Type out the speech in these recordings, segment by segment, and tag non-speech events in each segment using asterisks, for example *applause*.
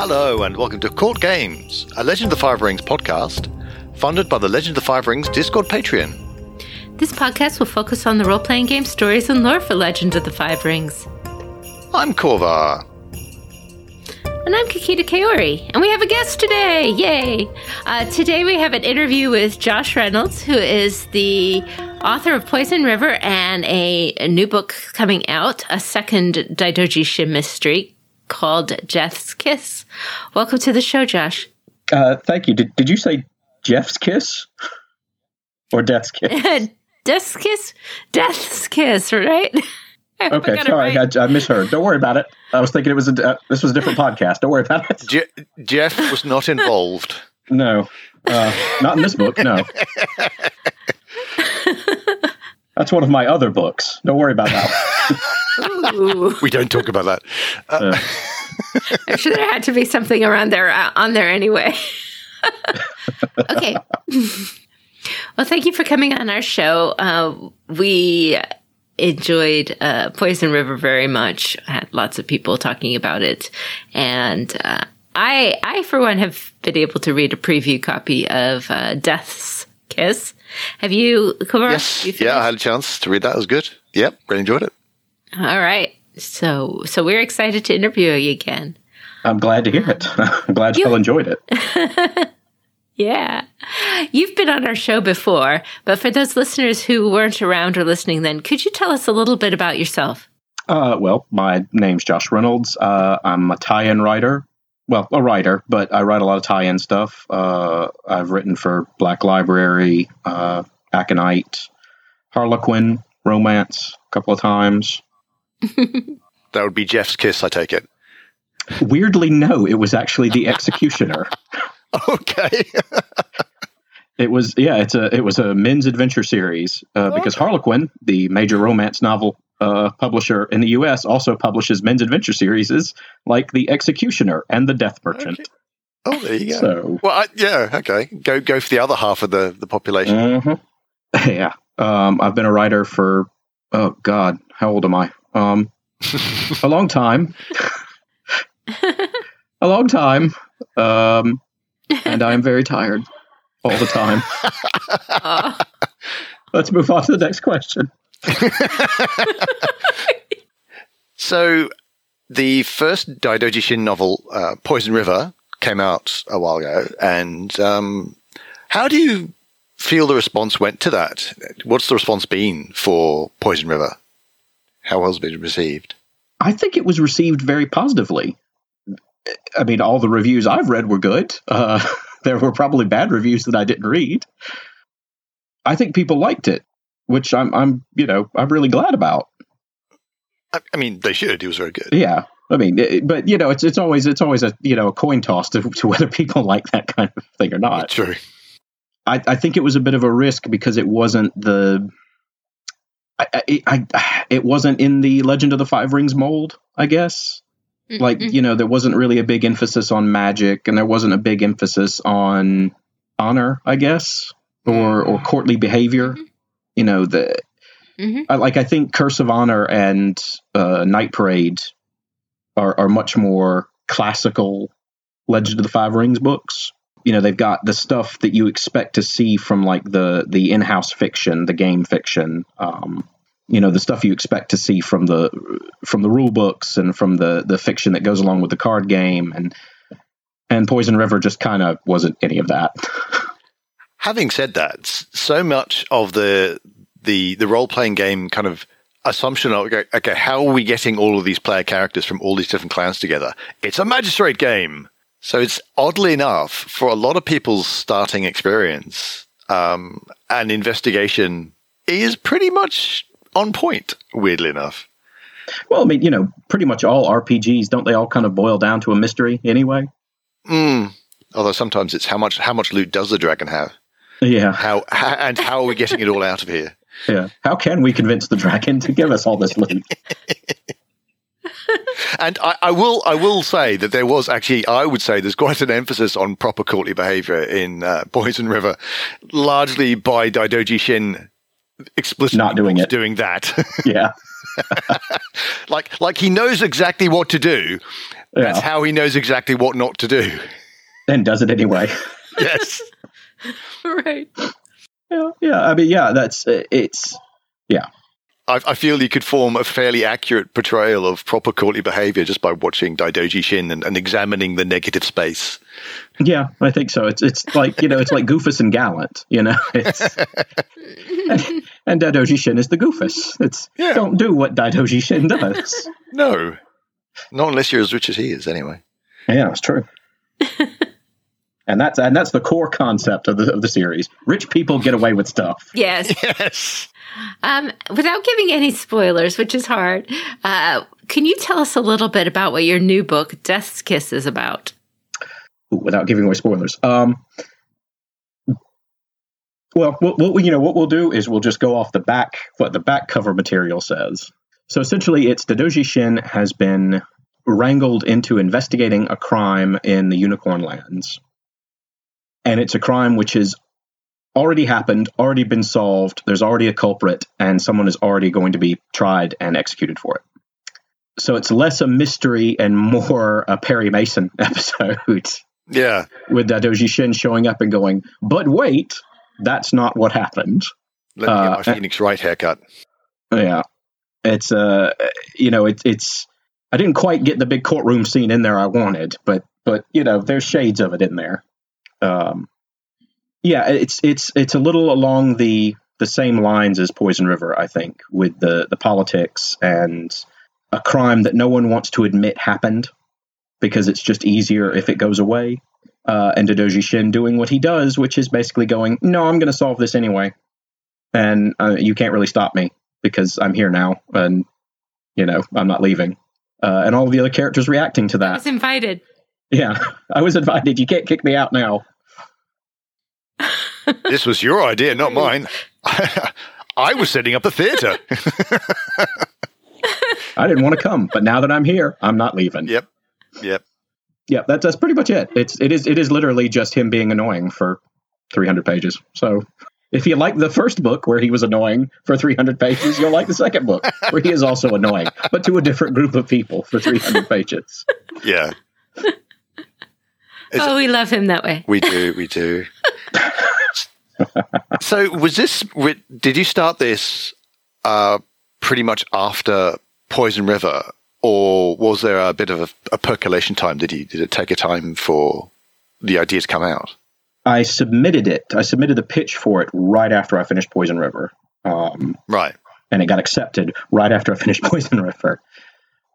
Hello, and welcome to Court Games, a Legend of the Five Rings podcast, funded by the Legend of the Five Rings Discord Patreon. This podcast will focus on the role playing game stories and lore for Legend of the Five Rings. I'm Korvar. And I'm Kakita Kaori, and we have a guest today. Yay! Uh, today we have an interview with Josh Reynolds, who is the author of Poison River and a, a new book coming out, a second Daidoji Shin mystery called Jeff's Kiss. Welcome to the show, Josh. Uh, thank you. Did, did you say Jeff's kiss or Death's kiss? *laughs* Death's Kiss? Death's Kiss, right? *laughs* I Okay, sorry, right. I, I misheard. Don't worry about it. I was thinking it was a uh, this was a different podcast. Don't worry about it. Je- Jeff was not involved. *laughs* No, uh, not in this book. No, that's one of my other books. Don't worry about that. Ooh. *laughs* We don't talk about that. Uh, Uh, *laughs* I'm sure there had to be something around there uh, on there anyway. *laughs* okay. well, thank you for coming on our show. Uh, we enjoyed uh, Poison River very much. Had lots of people talking about it, and uh, I, I for one, have been able to read a preview copy of uh, Death's Kiss. Have you? Korvar, yes, you yeah, I had a chance to read that. It was good. Yep, really enjoyed it. All right. So, so we're excited to interview you again. I'm glad to hear it. I'm *laughs* glad you all enjoyed it. *laughs* Yeah. You've been on our show before, but for those listeners who weren't around or listening then, could you tell us a little bit about yourself? Uh, well, my name's Josh Reynolds. Uh, I'm a tie-in writer. Well, a writer, but I write a lot of tie-in stuff. Uh, I've written for Black Library, uh, Aconyte, Harlequin, Romance a couple of times. That would be Jeff's kiss, I take it. Weirdly, no, it was actually the Executioner. *laughs* Okay. *laughs* It was yeah, it's a it was a men's adventure series uh, because Harlequin, the major romance novel uh, publisher in the U.S., also publishes men's adventure series like The Executioner and The Death Merchant. Okay. oh, there you go. So Well, I, yeah, okay. Go go for the other half of the, the population. mhm. *laughs* yeah, um, I've been a writer for oh god, how old am I? Um, a long time, a long time, um, and I am very tired all the time. Oh, *laughs* Let's move on to the next question. *laughs* So, the first Daidoji Shin novel, uh, Poison River, came out a while ago. And um, how do you feel the response went to that? What's the response been for Poison River? How has it been received? I think it was received very positively. I mean, all the reviews I've read were good. Uh, *laughs* there were probably bad reviews that I didn't read. I think people liked it, which I'm, I'm, you know, I'm really glad about. I, I mean, they should. It was very good. Yeah, I mean, it, but you know, it's it's always it's always a you know a coin toss to, to whether *laughs* people like that kind of thing or not. True. I, I think it was a bit of a risk because it wasn't the. I, I, I it wasn't in the Legend of the Five Rings mold, I guess. like Mhm. you know there wasn't really a big emphasis on magic and there wasn't a big emphasis on honor i guess or or courtly behavior Mhm. you know the Mhm. I, like i think curse of honor and uh, night parade are, are much more classical legend of the five rings books you know they've got the stuff that you expect to see from like the the in-house fiction the game fiction um you know the stuff you expect to see from the from the rule books and from the the fiction that goes along with the card game. And and poison river just kind of wasn't any of that. *laughs* Having said that, so much of the the the role playing game kind of assumption of okay, okay, how are we getting all of these player characters from all these different clans together? It's a magistrate game, so it's oddly enough for a lot of people's starting experience, um, an investigation is pretty much on point. Weirdly enough, well i mean you know pretty much all rpgs don't they all kind of boil down to a mystery anyway mm. although sometimes it's how much how much loot does the dragon have? yeah How, how *laughs* and how are we getting it all out of here? yeah how can we convince the dragon to give us all this loot *laughs* *laughs* And I, I will, I will say that there was actually, I would say, there's quite an emphasis on proper courtly behaviour in uh, Poison River, largely by Daidoji Shin explicitly Not doing it. doing that. *laughs* yeah *laughs* like like he knows exactly what to do. That's how he knows exactly what not to do. and does it anyway. Yes. right. yeah, yeah. I mean, yeah. That's it's I, I feel you could form a fairly accurate portrayal of proper courtly behavior just by watching Daidoji Shin and, and examining the negative space. yeah. I think so. It's it's like you know, it's like Goofus and Gallant. You know, *laughs* it's and, and Daidoji Shin is the Goofus. It's Yeah. don't do what Daidoji Shin does. *laughs* No. Not unless you're as rich as he is, anyway. yeah, that's true. *laughs* and that's and that's the core concept of the of the series. Rich people get away with stuff. Yes. Yes. Um, without giving any spoilers, which is hard, uh, can you tell us a little bit about what your new book, Death's Kiss, is about? Ooh, without giving away spoilers. Um, well, what, we- you know, what we'll do is we'll just go off the back what the back cover material says. So essentially, it's Daidoji Shin has been wrangled into investigating a crime in the Unicorn Lands, and it's a crime which has already happened, already been solved. There's already a culprit, and someone is already going to be tried and executed for it. So it's less a mystery and more a Perry Mason *laughs* episode Yeah. with Daidoji Shin showing up and going, but wait, that's not what happened. Let me Uh, get my Phoenix Wright haircut. Yeah, it's uh, you know, it's it's. I didn't quite get the big courtroom scene in there I wanted, but but you know, there's shades of it in there. Um, yeah, it's it's it's a little along the the same lines as Poison River, I think, with the the politics and a crime that no one wants to admit happened because it's just easier if it goes away. Uh, and Daidoji Shin doing what he does, which is basically going, "No, I'm going to solve this anyway, and uh, you can't really stop me because I'm here now, and you know I'm not leaving." Uh, and all of the other characters reacting to that. I was invited. Yeah, *laughs* I was invited. You can't kick me out now. This was your idea, not mine. *laughs* I was setting up the theater. *laughs* I didn't want to come, but now that I'm here, I'm not leaving. yep. Yep. Yeah, that's that's pretty much it. It's it is it is literally just him being annoying for 300 pages. So if you like the first book where he was annoying for 300 pages, you'll like the second book where he is also annoying, but to a different group of people for 300 pages. Yeah. *laughs* Is- oh, we love him that way. We do. We do. So, was this? Did you start this uh, pretty much after Poison River, or was there a bit of a, a percolation time? Did you? Did it take a time for the idea to come out? I submitted it. I submitted the pitch for it right after I finished Poison River. Um, Right. and it got accepted right after I finished *laughs* Poison River.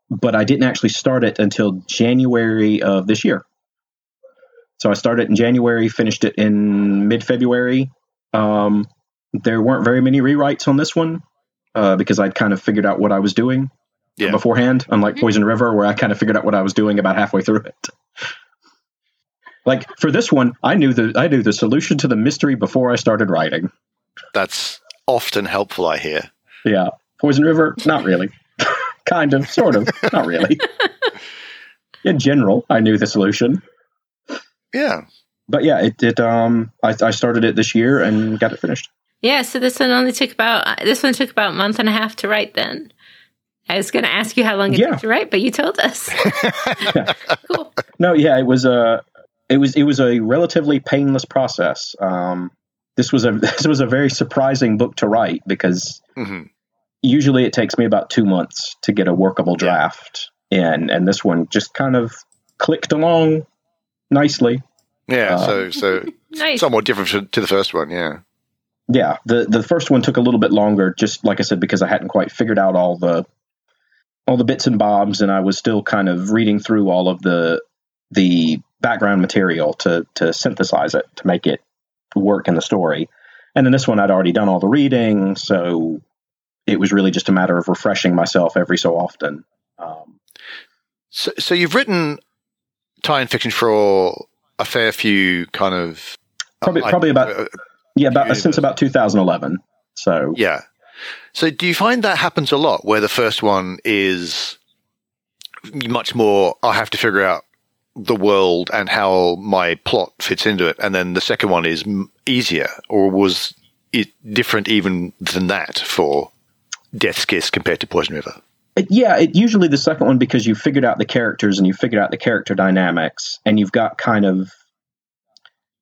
But I didn't actually start it until January of this year. So I started in January, finished it in mid February. Um, there weren't very many rewrites on this one uh, because I'd kind of figured out what I was doing Yeah. beforehand, unlike Poison River, where I kind of figured out what I was doing about halfway through it. *laughs* Like for this one, I knew the I knew the solution to the mystery before I started writing. That's often helpful. I hear. Yeah. Poison River, not really. *laughs* kind of, sort of, not really. *laughs* In general, I knew the solution. Yeah. But yeah, it did um I, I started it this year and got it finished. Yeah, so this one only took about this one took about a month and a half to write. Then I was going to ask you how long it Yeah. took to write, but you told us. *laughs* *laughs* cool. No, yeah, it was a it was it was a relatively painless process. Um this was a *laughs* this was a very surprising book to write because hmm usually it takes me about 2 months to get a workable draft in and this one just kind of clicked along nicely. Yeah. Uh, so, so *laughs* Nice. somewhat different to- to the first one. Yeah. Yeah, the the first one took a little bit longer, just like I said, because I hadn't quite figured out all the all the bits and bobs, and I was still kind of reading through all of the the background material to to synthesize it to make it work in the story. And then this one, I'd already done all the reading, so it was really just a matter of refreshing myself every so often. Um, So, so you've written tie-in fiction for a fair few kind of Probably- uh, probably about- uh, yeah, about Universe. since about 2011. So yeah. So do you find that happens a lot where the first one is much more I have to figure out the world and how my plot fits into it and then the second one is easier or was it different even than that for Death's Kiss compared to Poison River? Yeah, it, usually the second one because you figured out the characters and you figured out the character dynamics, and you've got kind of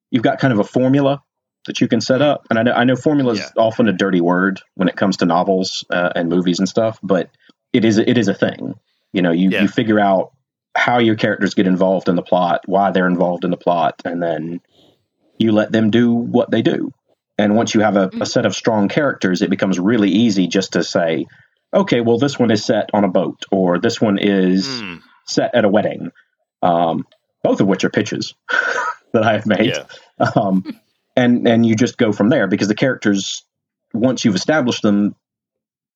you've got kind of a formula that you can set up. And I know I know formula is Yeah. often a dirty word when it comes to novels uh, and movies and stuff, but it is it is a thing. You know, you Yeah. you figure out how your characters get involved in the plot, why they're involved in the plot, and then you let them do what they do. And once you have a, a set of strong characters, it becomes really easy just to say, okay, well, this one is set on a boat, or this one is Hmm. set at a wedding, um, both of which are pitches *laughs* that I have made. Yeah. Um, and and you just go from there because the characters, once you've established them,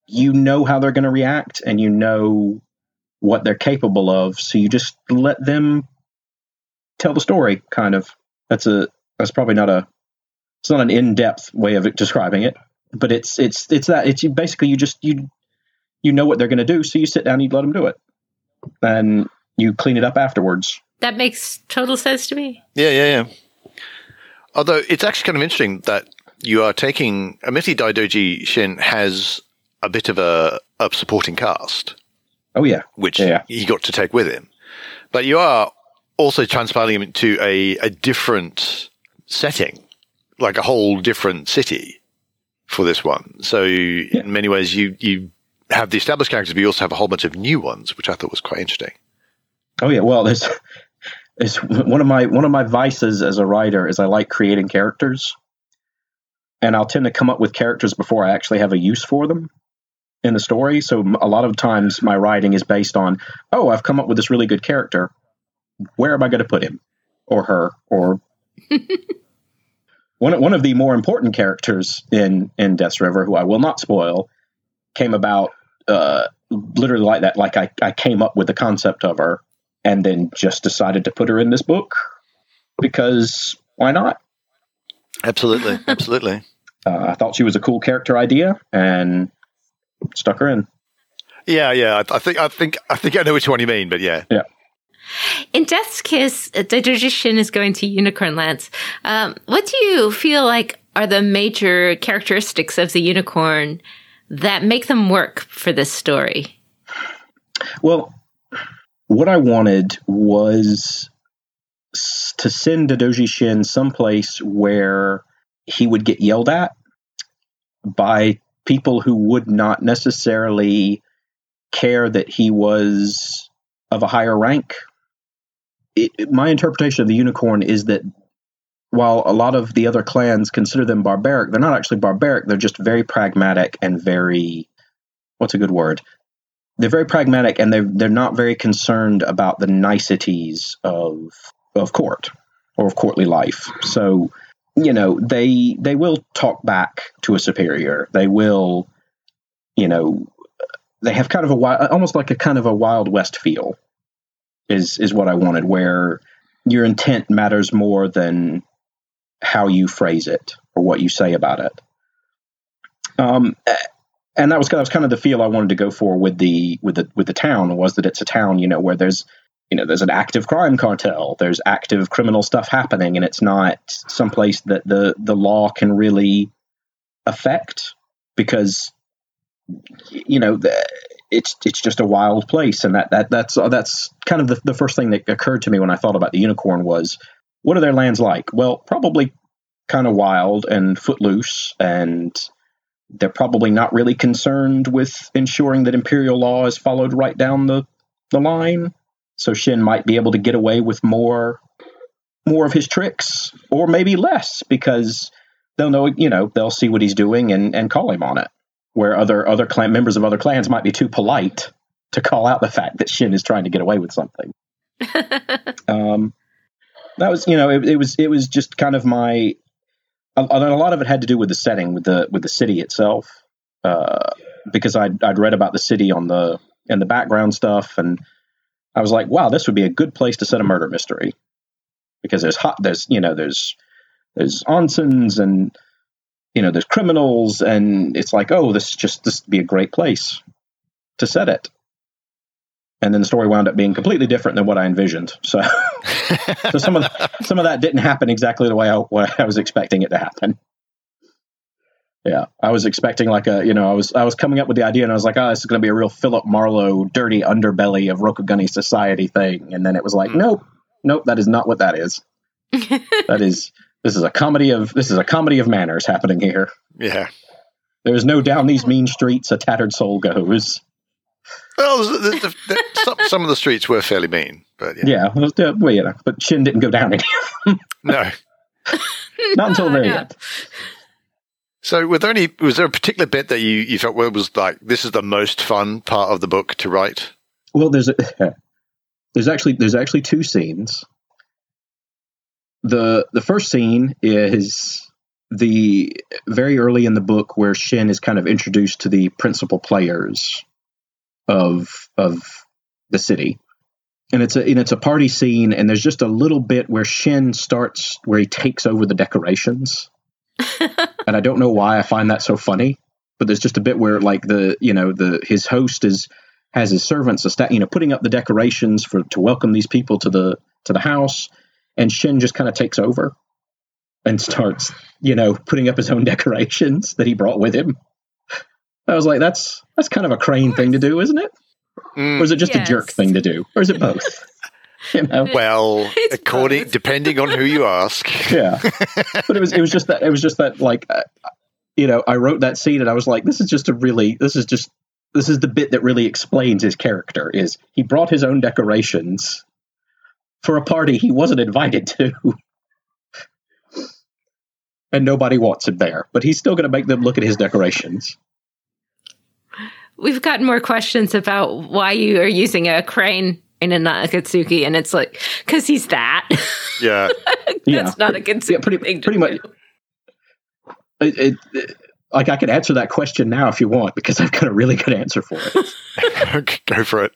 you know how they're going to react and you know what they're capable of. So you just let them tell the story. Kind of. That's a that's probably not a it's not an in depth way of describing it, but it's it's it's that it's basically you just you you know what they're going to do, so you sit down and you let them do it, and you clean it up afterwards. That makes total sense to me. Yeah, yeah, yeah. Although it's actually kind of interesting that you are taking, admittedly, Daidoji Shin has a bit of a, a supporting cast, Oh yeah, which Yeah. he got to take with him. But you are also transplanting him into a, a different setting, like a whole different city for this one. So in many ways, you, you have the established characters, but you also have a whole bunch of new ones, which I thought was quite interesting. Oh yeah, well, there's, there's one of my one of my vices as a writer is I like creating characters, and I'll tend to come up with characters before I actually have a use for them in the story. So a lot of times my writing is based on, oh, I've come up with this really good character. Where am I going to put him, or her, or *laughs* one one of the more important characters in in Death's River, who I will not spoil, came about uh, literally like that. Like I I came up with the concept of her and then just decided to put her in this book because why not? Absolutely. *laughs* Absolutely. Uh, I thought she was a cool character idea and stuck her in. Yeah, yeah. I, I think, I think, I think I know which one you mean, but yeah. Yeah. In Death's Kiss, uh, the Shin is going to Unicorn Lands. Um, what do you feel like are the major characteristics of the unicorn that make them work for this story? Well, what I wanted was to send Daidoji Shin someplace where he would get yelled at by people who would not necessarily care that he was of a higher rank. It- my interpretation of the unicorn is that while a lot of the other clans consider them barbaric, they're not actually barbaric. They're just very pragmatic and very, what's a good word? they're very pragmatic and they're they're not very concerned about the niceties of of court or of courtly life. So, you know, they they will talk back to a superior. They will, you know, they have kind of a wi- almost like a kind of a wild west feel. Is is what I wanted, where your intent matters more than how you phrase it or what you say about it. Um, and that was that was kind of the feel I wanted to go for with the with the with the town was that it's a town you know where there's you know there's an active crime cartel there's active criminal stuff happening and it's not someplace that the the law can really affect because you know the, it's it's just a wild place and that that that's that's kind of the, the first thing that occurred to me when I thought about the unicorn was what are their lands like well probably kind of wild and footloose and they're probably not really concerned with ensuring that imperial law is followed right down the, the line. So Shin might be able to get away with more more of his tricks, or maybe less, because they'll know you know they'll see what he's doing and, and call him on it. Where other other clan members of other clans might be too polite to call out the fact that Shin is trying to get away with something. *laughs* um, that was you know it, it was it was just kind of my a, lot of it had to do with the setting, with the with the city itself, uh, because I'd I'd read about the city on the in the background stuff, and I was like, wow, this would be a good place to set a murder mystery, because there's hot, there's you know there's there's onsens and you know there's criminals, and it's like, oh, this just this would be a great place to set it. And then the story wound up being completely different than what I envisioned. So, *laughs* so some of the, some of that didn't happen exactly the way I, I was expecting it to happen. Yeah, I was expecting like a, you know, I was I was coming up with the idea, and I was like, oh, this is going to be a real Philip Marlowe, dirty underbelly of Rokugani society thing, and then it was like, Hmm. nope, nope, that is not what that is. *laughs* that is this is a comedy of this is a comedy of manners happening here. Yeah. There is no down these mean streets a tattered soul goes. Well, the, the, the, some, some of the streets were fairly mean, but yeah. Yeah, it well, you know, but Shin didn't go down any, *laughs* No. not until the very *laughs* No. end. So, were there any? Was there a particular bit that you you felt well, was like this is the most fun part of the book to write? Well, there's a, *laughs* there's actually there's actually two scenes. the The first scene is the very early in the book where Shin is kind of introduced to the principal players of of the city, and it's a and it's a party scene, and there's just a little bit where Shin starts where he takes over the decorations, *laughs* and I don't know why I find that so funny, but there's just a bit where like the you know the his host is has his servants, esta- you know, putting up the decorations for to welcome these people to the to the house, and Shin just kind of takes over and starts, you know, putting up his own *laughs* decorations that he brought with him. I was like, that's that's kind of a crane thing to do, isn't it? Mm, Or is it just Yes. a jerk thing to do, or is it both? *laughs* you know, well, *laughs* It's according both. depending on who you ask. *laughs* yeah. But it was it was just that it was just that like, uh, you know, I wrote that scene and I was like, this is just a really this is just this is the bit that really explains his character is he brought his own decorations for a party he wasn't invited to. And nobody wants him there, but he's still going to make them look at his decorations. We've gotten more questions about why you are using a crane in a Nakatsuki, and it's like because he's that. Yeah. *laughs* Yeah, That's not a good yeah, pretty thing to pretty much. It, it, it- like I could answer that question now if you want because I've got a really good answer for it. *laughs* *laughs* Go for it.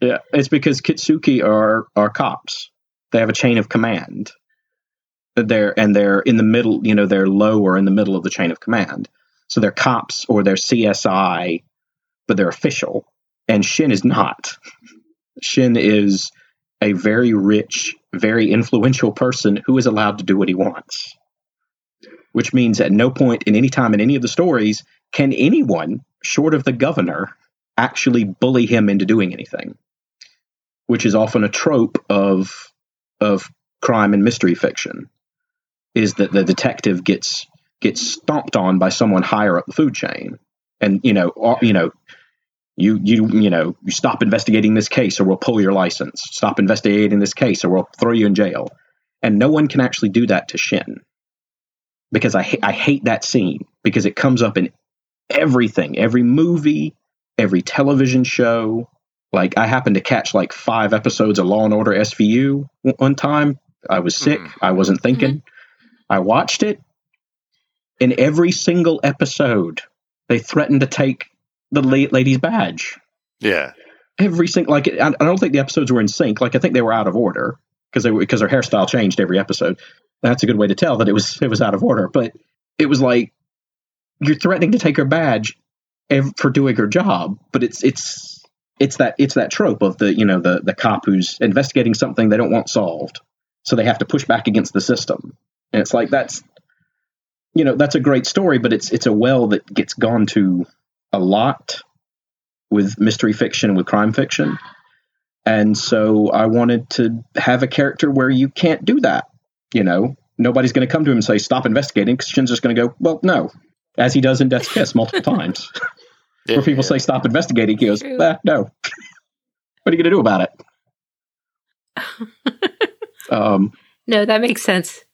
Yeah, it's because Kitsuki are are cops. They have a chain of command. They're and they're in the middle. You know, they're low or in the middle of the chain of command. So they're cops or they're CSI, but they're official. And Shin is not. Shin is a very rich, very influential person who is allowed to do what he wants. Which means at no point in any time in any of the stories can anyone, short of the governor, actually bully him into doing anything which is often a trope of of crime and mystery fiction, is that the detective gets gets stomped on by someone higher up the food chain, and you know, you know, you you you know, you stop investigating this case or we'll pull your license. Stop investigating this case or we'll throw you in jail. And no one can actually do that to Shin, because I ha- I hate that scene because it comes up in everything, every movie, every television show, like I happened to catch like five episodes of Law and Order SVU one time. I was sick. Mhm. I wasn't thinking. I watched it. In every single episode, they threatened to take the la- lady's badge. Yeah. Every single like I, I don't think the episodes were in sync. Like I think they were out of order because they were because her hairstyle changed every episode. That's a good way to tell that it was it was out of order. But it was like you're threatening to take her badge ev- for doing her job, but it's it's it's that it's that trope of the you know the the cop who's investigating something they don't want solved, so they have to push back against the system, and it's like that's you know that's a great story, but it's it's a well that gets gone to a lot with mystery fiction with crime fiction, and so I wanted to have a character where you can't do that, you know. Nobody's going to come to him and say, "Stop investigating," because Shin's just going to go, "Well, no," as he does in Death's Kiss multiple times *laughs* yeah where people yeah. say stop investigating, he goes, True. "Ah, no. *laughs* what are you going to do about it? *laughs* um, No, that makes sense.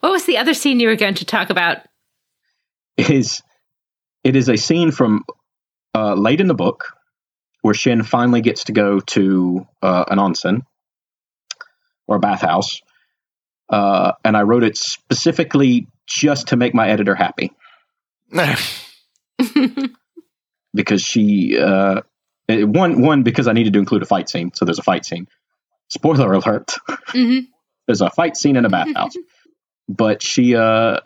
What was the other scene you were going to talk about? is it is a scene from uh, late in the book where Shin finally gets to go to uh, an onsen or a bathhouse, uh, and I wrote it specifically just to make my editor happy. *laughs* Because she uh, one one because I needed to include a fight scene, so there's a fight scene. Spoiler alert. hmm *laughs* there's a fight scene in a bathhouse. *laughs* But she uh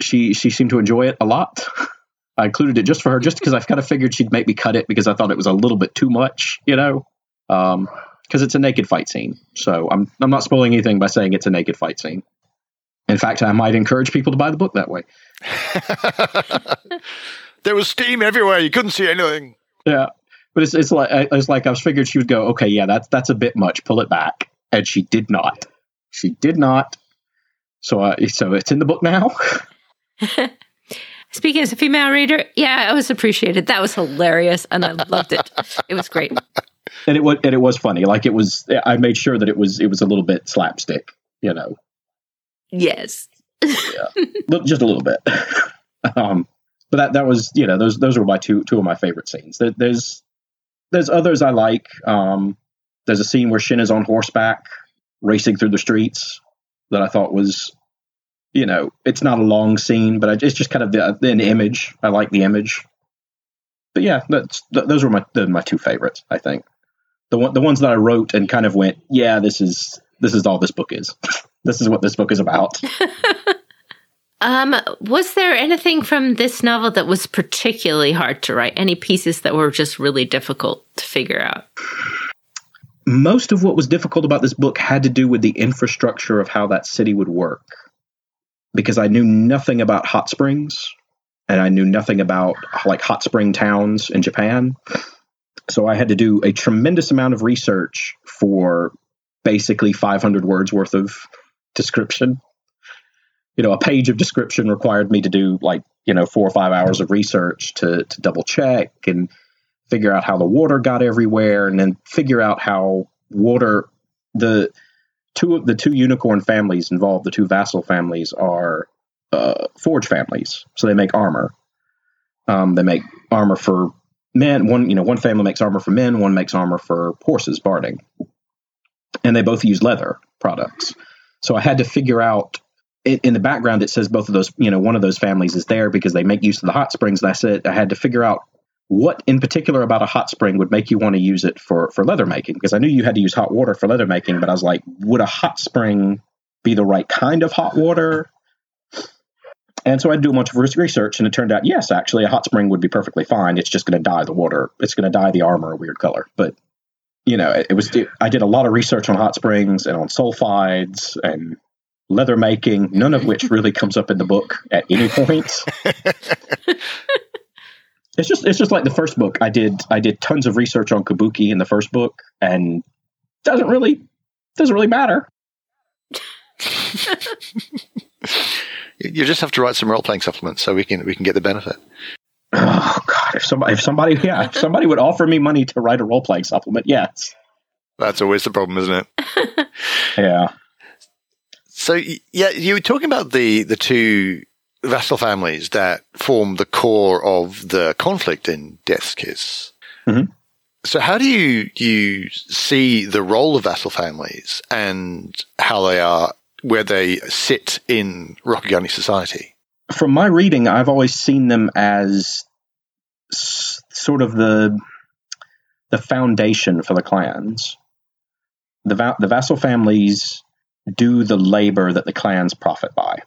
she she seemed to enjoy it a lot i included it just for her just because i kind of figured she'd make me cut it because i thought it was a little bit too much you know um because it's a naked fight scene so i'm i'm not spoiling anything by saying it's a naked fight scene In fact, I might encourage people to buy the book that way. *laughs* there was steam everywhere. You couldn't see anything. Yeah, but it's it's like it's like I was figured she would go, okay, yeah, that's that's a bit much. Pull it back, and she did not. She did not. So uh, so it's in the book now. *laughs* Speaking as a female reader, yeah, I was appreciated. That was hilarious, and I loved it. It was great. And it was and it was funny. Like it was. I made sure that it was it was a little bit slapstick. You know. Yes. yeah, just a little bit. *laughs* um, but that that was you know those those were my two two of my favorite scenes. There, there's there's others I like. Um, there's a scene where Shin is on horseback racing through the streets that I thought was, you know, it's not a long scene, but it's just kind of the, an image. I like the image. But yeah, that's those were my my two favorites. I think the one the ones that I wrote and kind of went, yeah, this is this is all this book is. *laughs* this is what this book is about. *laughs* Um, was there anything from this novel that was particularly hard to write? Any pieces that were just really difficult to figure out? Most of what was difficult about this book had to do with the infrastructure of how that city would work. Because I knew nothing about hot springs and I knew nothing about like hot spring towns in Japan. So I had to do a tremendous amount of research for basically 500 words worth of description you know, a page of description required me to do like, you know, four or five hours of research to, to double check and figure out how the water got everywhere and then figure out how water, the two of the two unicorn families involved, the two vassal families are uh, forge families. So they make armor. Um, they make armor for men. One, you know, one family makes armor for men. One makes armor for horses, barding, and they both use leather products. So I had to figure out in the background it says both of those you know one of those families is there because they make use of the hot springs and i said i had to figure out what in particular about a hot spring would make you want to use it for for leather making? Because i knew you had to use hot water for leather making but i was like would a hot spring be the right kind of hot water? And so i do a bunch of research and it turned out yes actually a hot spring would be perfectly fine. It's just going to dye the water it's going to dye the armor a weird color. But you know it, it was it, i did a lot of research on hot springs and on sulfides and leather making, none of which really comes up in the book at any point. *laughs* it's just it's just like the first book. I did I did tons of research on kabuki in the first book, and doesn't really doesn't really matter. *laughs* you just have to write some role playing supplements so we can we can get the benefit. Oh God! If somebody if somebody yeah if somebody would offer me money to write a role playing supplement, yes. That's always the problem, isn't it? *laughs* yeah. So yeah, you were talking about the the two vassal families that form the core of the conflict in Death's Kiss. Mm-hmm. So how do you you see the role of vassal families and how they are where they sit in Rokugani society? From my reading, I've always seen them as s- sort of the the foundation for the clans. The va- the vassal families do the labor that the clans profit by.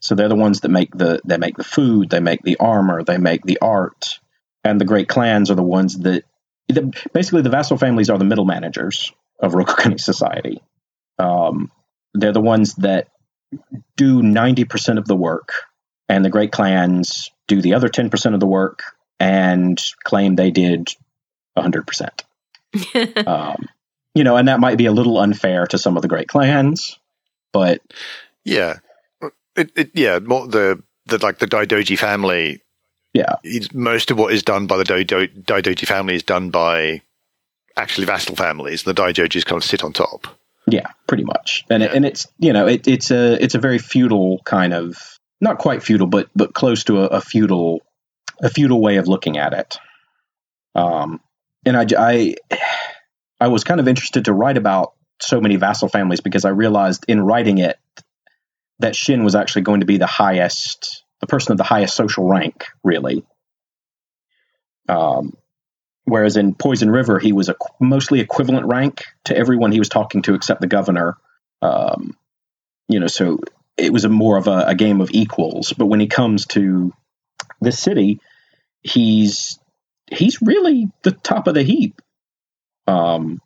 So they're the ones that make the they make the food, they make the armor, they make the art, and the great clans are the ones that the, basically the vassal families are the middle managers of Rokugani society. Um, they're the ones that do ninety percent of the work, and the great clans do the other ten percent of the work and claim they did hundred percent. *laughs* Um, you know, and that might be a little unfair to some of the great clans, but yeah, it, it yeah, more the the like the Daidoji family. Yeah, most of what is done by the Daidoji family is done by actually vassal families. And the Daidojis kind of sit on top. Yeah, pretty much, and yeah. it, and it's you know it, it's a it's a very feudal kind of not quite feudal, but but close to a, a feudal a feudal way of looking at it. Um, and I, I I was kind of interested to write about so many vassal families because I realized in writing it that Shin was actually going to be the highest, the person of the highest social rank, really. Um, whereas in Poison River, he was a mostly equivalent rank to everyone he was talking to except the governor. Um, you know, so it was a more of a, a game of equals. But when he comes to the city, he's he's really the top of the heap um,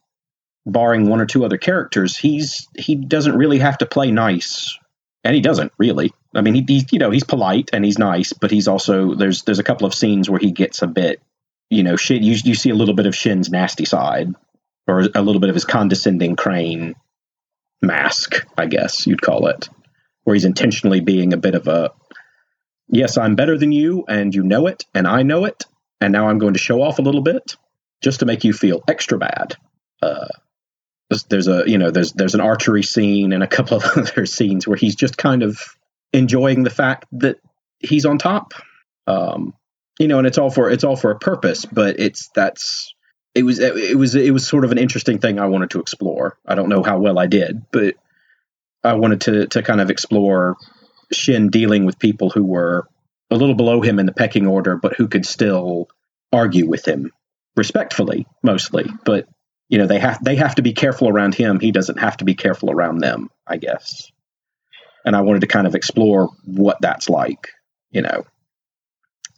barring one or two other characters, he's he doesn't really have to play nice and he doesn't really. I mean, he, he's you know he's polite and he's nice, but he's also there's there's a couple of scenes where he gets a bit, you know, shit. You you see a little bit of Shin's nasty side, or a little bit of his condescending crane mask, I guess you'd call it, where he's intentionally being a bit of a, yes, I'm better than you, and you know it, and I know it, and now I'm going to show off a little bit just to make you feel extra bad. Uh, there's a you know there's there's an archery scene and a couple of *laughs* other scenes where he's just kind of enjoying the fact that he's on top. Um you know and it's all for it's all for a purpose but it's that's it was it was it was sort of an interesting thing i wanted to explore. I don't know how well i did but i wanted to to kind of explore shin dealing with people who were a little below him in the pecking order but who could still argue with him respectfully mostly. But you know they have they have to be careful around him. He doesn't have to be careful around them i guess. And i wanted to kind of explore what that's like you know.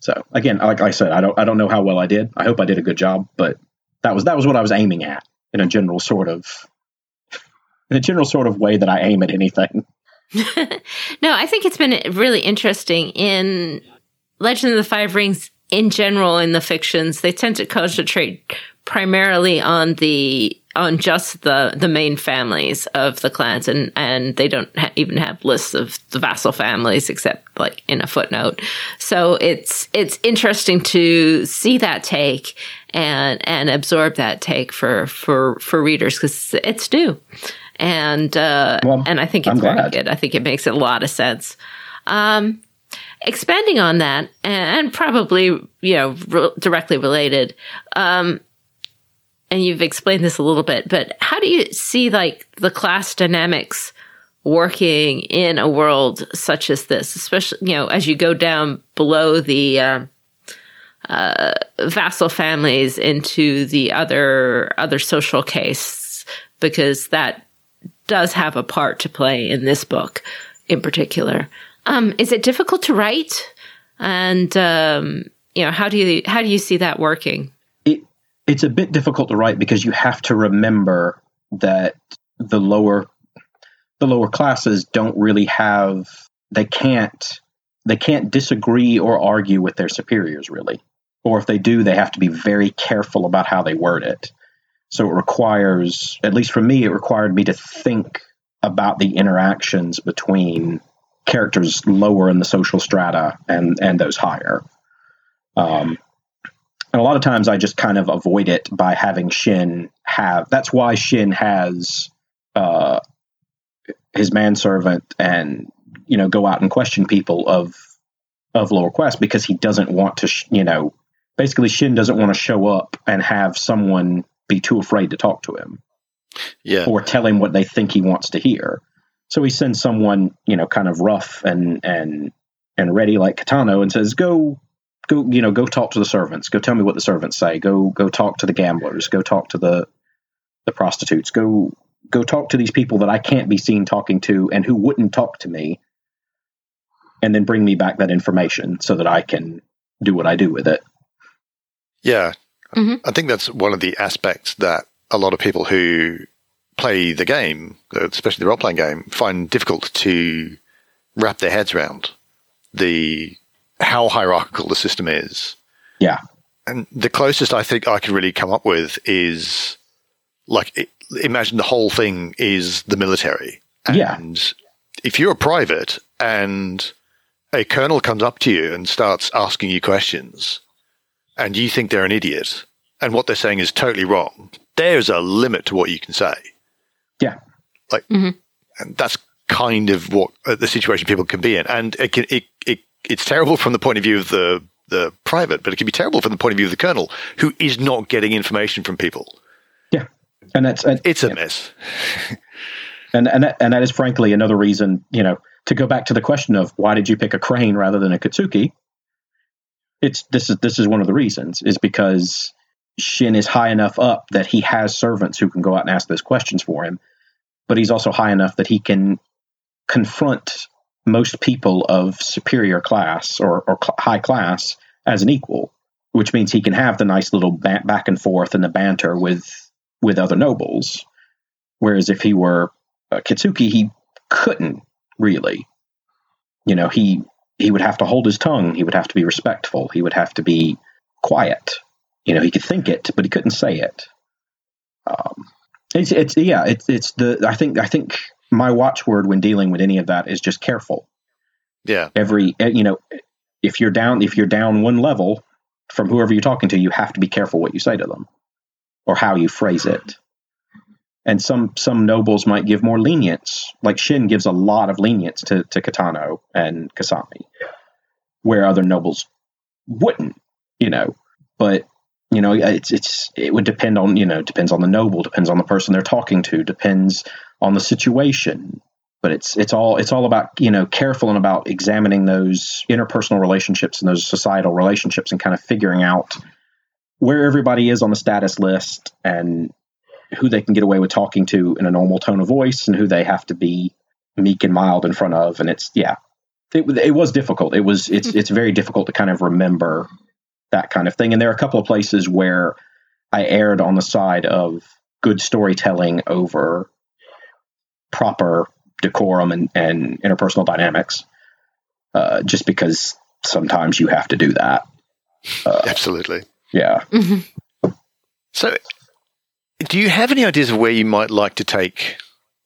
So again like i said i don't i don't know how well i did. I hope i did a good job but that was that was what i was aiming at in a general sort of *laughs* in a general sort of way that i aim at anything. *laughs* No i think it's been really interesting in legend of the five rings in general in the fictions. They tend to concentrate primarily on the on just the the main families of the clans and and they don't ha- even have lists of the vassal families except like in a footnote. So it's it's interesting to see that take and and absorb that take for for for readers because it's new. And uh well, and i think it's very good. I think it makes a lot of sense. Um expanding on that and probably you know re- directly related um and you've explained this a little bit, but how do you see like the class dynamics working in a world such as this, especially, you know, as you go down below the, uh, uh, vassal families into the other, other social case, because that does have a part to play in this book in particular. Um, is it difficult to write? And, um, you know, how do you, how do you see that working? It's a bit difficult to write because you have to remember that the lower the lower classes don't really have they can't they can't disagree or argue with their superiors really. Or if they do they have to be very careful about how they word it. So it requires at least for me it required me to think about the interactions between characters lower in the social strata and and those higher. Um, and a lot of times I just kind of avoid it by having Shin have. That's why Shin has uh, his manservant and you know go out and question people of of lower quest because he doesn't want to. Sh- you know, basically Shin doesn't want to show up and have someone be too afraid to talk to him. Yeah. Or tell him what they think he wants to hear. So he sends someone, you know, kind of rough and and and ready like Kitano and says, "Go go you know go talk to the servants. Go tell me what the servants say. Go go talk to the gamblers. Go talk to the the prostitutes. Go go talk to these people that i can't be seen talking to and who wouldn't talk to me and then bring me back that information so that i can do what i do with it. Yeah. Mm-hmm. i think that's one of the aspects that a lot of people who play the game especially the role-playing game find difficult to wrap their heads around. The how hierarchical the system is. Yeah. And the closest I think I could really come up with is like imagine the whole thing is the military. And yeah. if you're a private and a colonel comes up to you and starts asking you questions and you think they're an idiot and what they're saying is totally wrong, there's a limit to what you can say. Yeah. Like, mm-hmm. and that's kind of what uh, the situation people can be in. And it can, it, it it's terrible from the point of view of the the private, but it can be terrible from the point of view of the colonel who is not getting information from people. Yeah, and that's and, it's a yeah. mess. *laughs* and and that, and that is frankly another reason, you know, to go back to the question of why did you pick a crane rather than a Kitsuki? It's this is this is one of the reasons is because Shin is high enough up that he has servants who can go out and ask those questions for him, but he's also high enough that he can confront most people of superior class or, or cl- high class as an equal, which means he can have the nice little ba- back and forth and the banter with with other nobles. Whereas if he were a Kitsuki, he couldn't really you know, he he would have to hold his tongue. He would have to be respectful. He would have to be quiet. You know, he could think it, but he couldn't say it. Um, it's it's yeah, it's it's the I think I think my watchword when dealing with any of that is just careful. Yeah. Every eh, you know, if you're down if you're down one level from whoever you're talking to, you have to be careful what you say to them or how you phrase it. And some some nobles might give more lenience. Like Shin gives a lot of lenience to, to Kitano and Kasami, where other nobles wouldn't, you know. But you know, it's it's it would depend on you know depends on the noble, depends on the person they're talking to, depends on the situation. But it's it's all it's all about you know careful and about examining those interpersonal relationships and those societal relationships and kind of figuring out where everybody is on the status list and who they can get away with talking to in a normal tone of voice and who they have to be meek and mild in front of. And it's yeah, it, it was difficult. It was it's it's very difficult to kind of remember that kind of thing. And there are a couple of places where I erred on the side of good storytelling over proper decorum and, and interpersonal dynamics, uh, just because sometimes you have to do that. Uh, Absolutely. Yeah. Mm-hmm. So, do you have any ideas of where you might like to take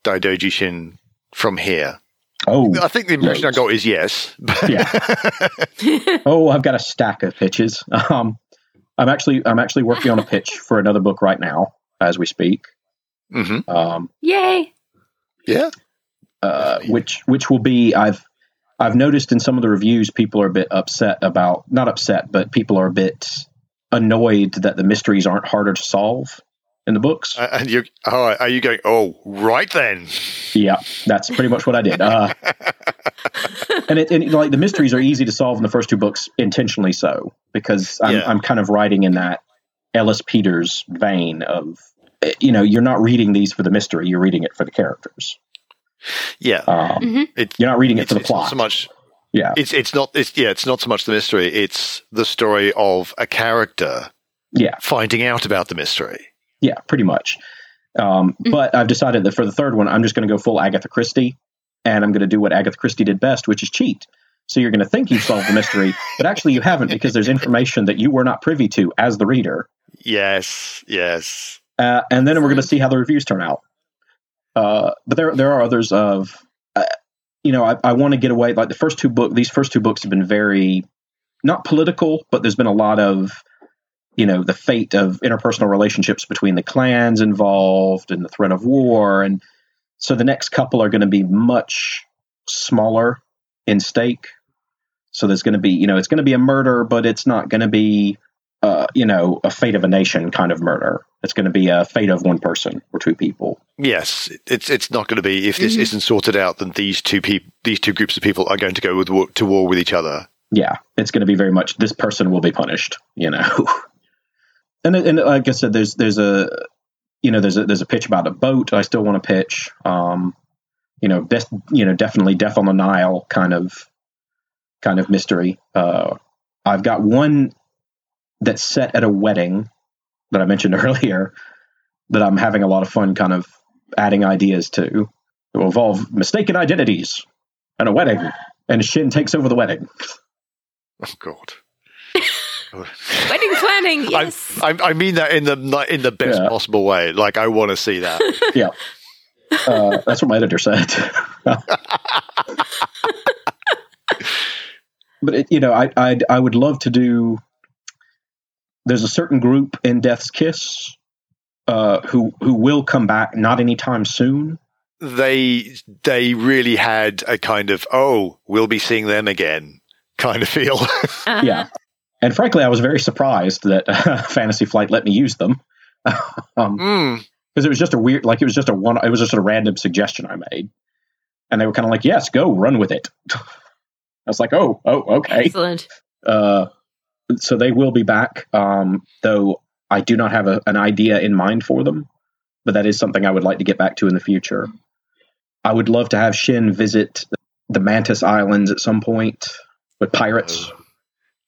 Daidoji Shin from here? Oh, I think the impression I got is yes. yeah. *laughs* oh, I've got a stack of pitches. Um, I'm actually I'm actually working on a pitch for another book right now as we speak. Mm-hmm. Um, Yay! Yeah. Uh, which which will be I've I've noticed in some of the reviews people are a bit upset about not upset but people are a bit annoyed that the mysteries aren't harder to solve in the books. Uh, and you oh, are you going? Oh, right then. Yeah, that's pretty much what I did. Uh, *laughs* and, it, and like the mysteries are easy to solve in the first two books, intentionally so, because I'm, Yeah. I'm kind of writing in that Ellis Peters vein of, you know, you're not reading these for the mystery, you're reading it for the characters. Yeah. Um, Mhm. It, You're not reading it for the plot. so much. yeah, It's it's not. It's yeah. It's not so much the mystery. It's the story of a character yeah, finding out about the mystery. yeah, pretty much. Um, Mhm. But I've decided that for the third one, I'm just going to go full Agatha Christie, and I'm going to do what Agatha Christie did best, which is cheat. So you're going to think you've solved the mystery, but actually you haven't because there's information that you were not privy to as the reader. Yes. Yes. Uh, and then we're going to see how the reviews turn out. Uh, but there there are others of, uh, you know, I, I want to get away. Like the first two book, these first two books have been very not political, but there's been a lot of, you know, the fate of interpersonal relationships between the clans involved and the threat of war, and so the next couple are going to be much smaller in stake. So there's going to be, you know, it's going to be a murder, but it's not going to be uh, you know, a fate of a nation kind of murder. It's going to be a fate of one person or two people. Yes. It's it's not going to be if this Mhm. isn't sorted out, then these two people, these two groups of people are going to go with war, to war with each other. Yeah, it's going to be very much this person will be punished. You know, *laughs* and and like I said, there's there's a you know there's a there's a pitch about a boat. I still want to pitch. Um, you know, best you know definitely death on the Nile kind of kind of mystery. Uh, I've got one that's set at a wedding that I mentioned *laughs* earlier that I'm having a lot of fun kind of adding ideas to. It will involve mistaken identities and a wedding, and Shin takes over the wedding. Oh God. *laughs* Wedding planning, I, yes. I, I mean that in the in the best Yeah. possible way. Like I want to see that. *laughs* Yeah. Uh, that's what my editor said. but it, you know, I I'd, I would love to do. There's a certain group in Death's Kiss uh, who who will come back not anytime soon. they they really had a kind of oh we'll be seeing them again kind of feel. Uh-huh. *laughs* Yeah, and frankly, I was very surprised that uh, *laughs* Fantasy Flight let me use them. *laughs* um, mm. because it was just a weird like it was just a one it was just a random suggestion i made and they were kind of like yes go run with it i was like oh oh okay Excellent. uh so they will be back um though i do not have a, an idea in mind for them but that is something i would like to get back to in the future i would love to have shin visit the mantis islands at some point with pirates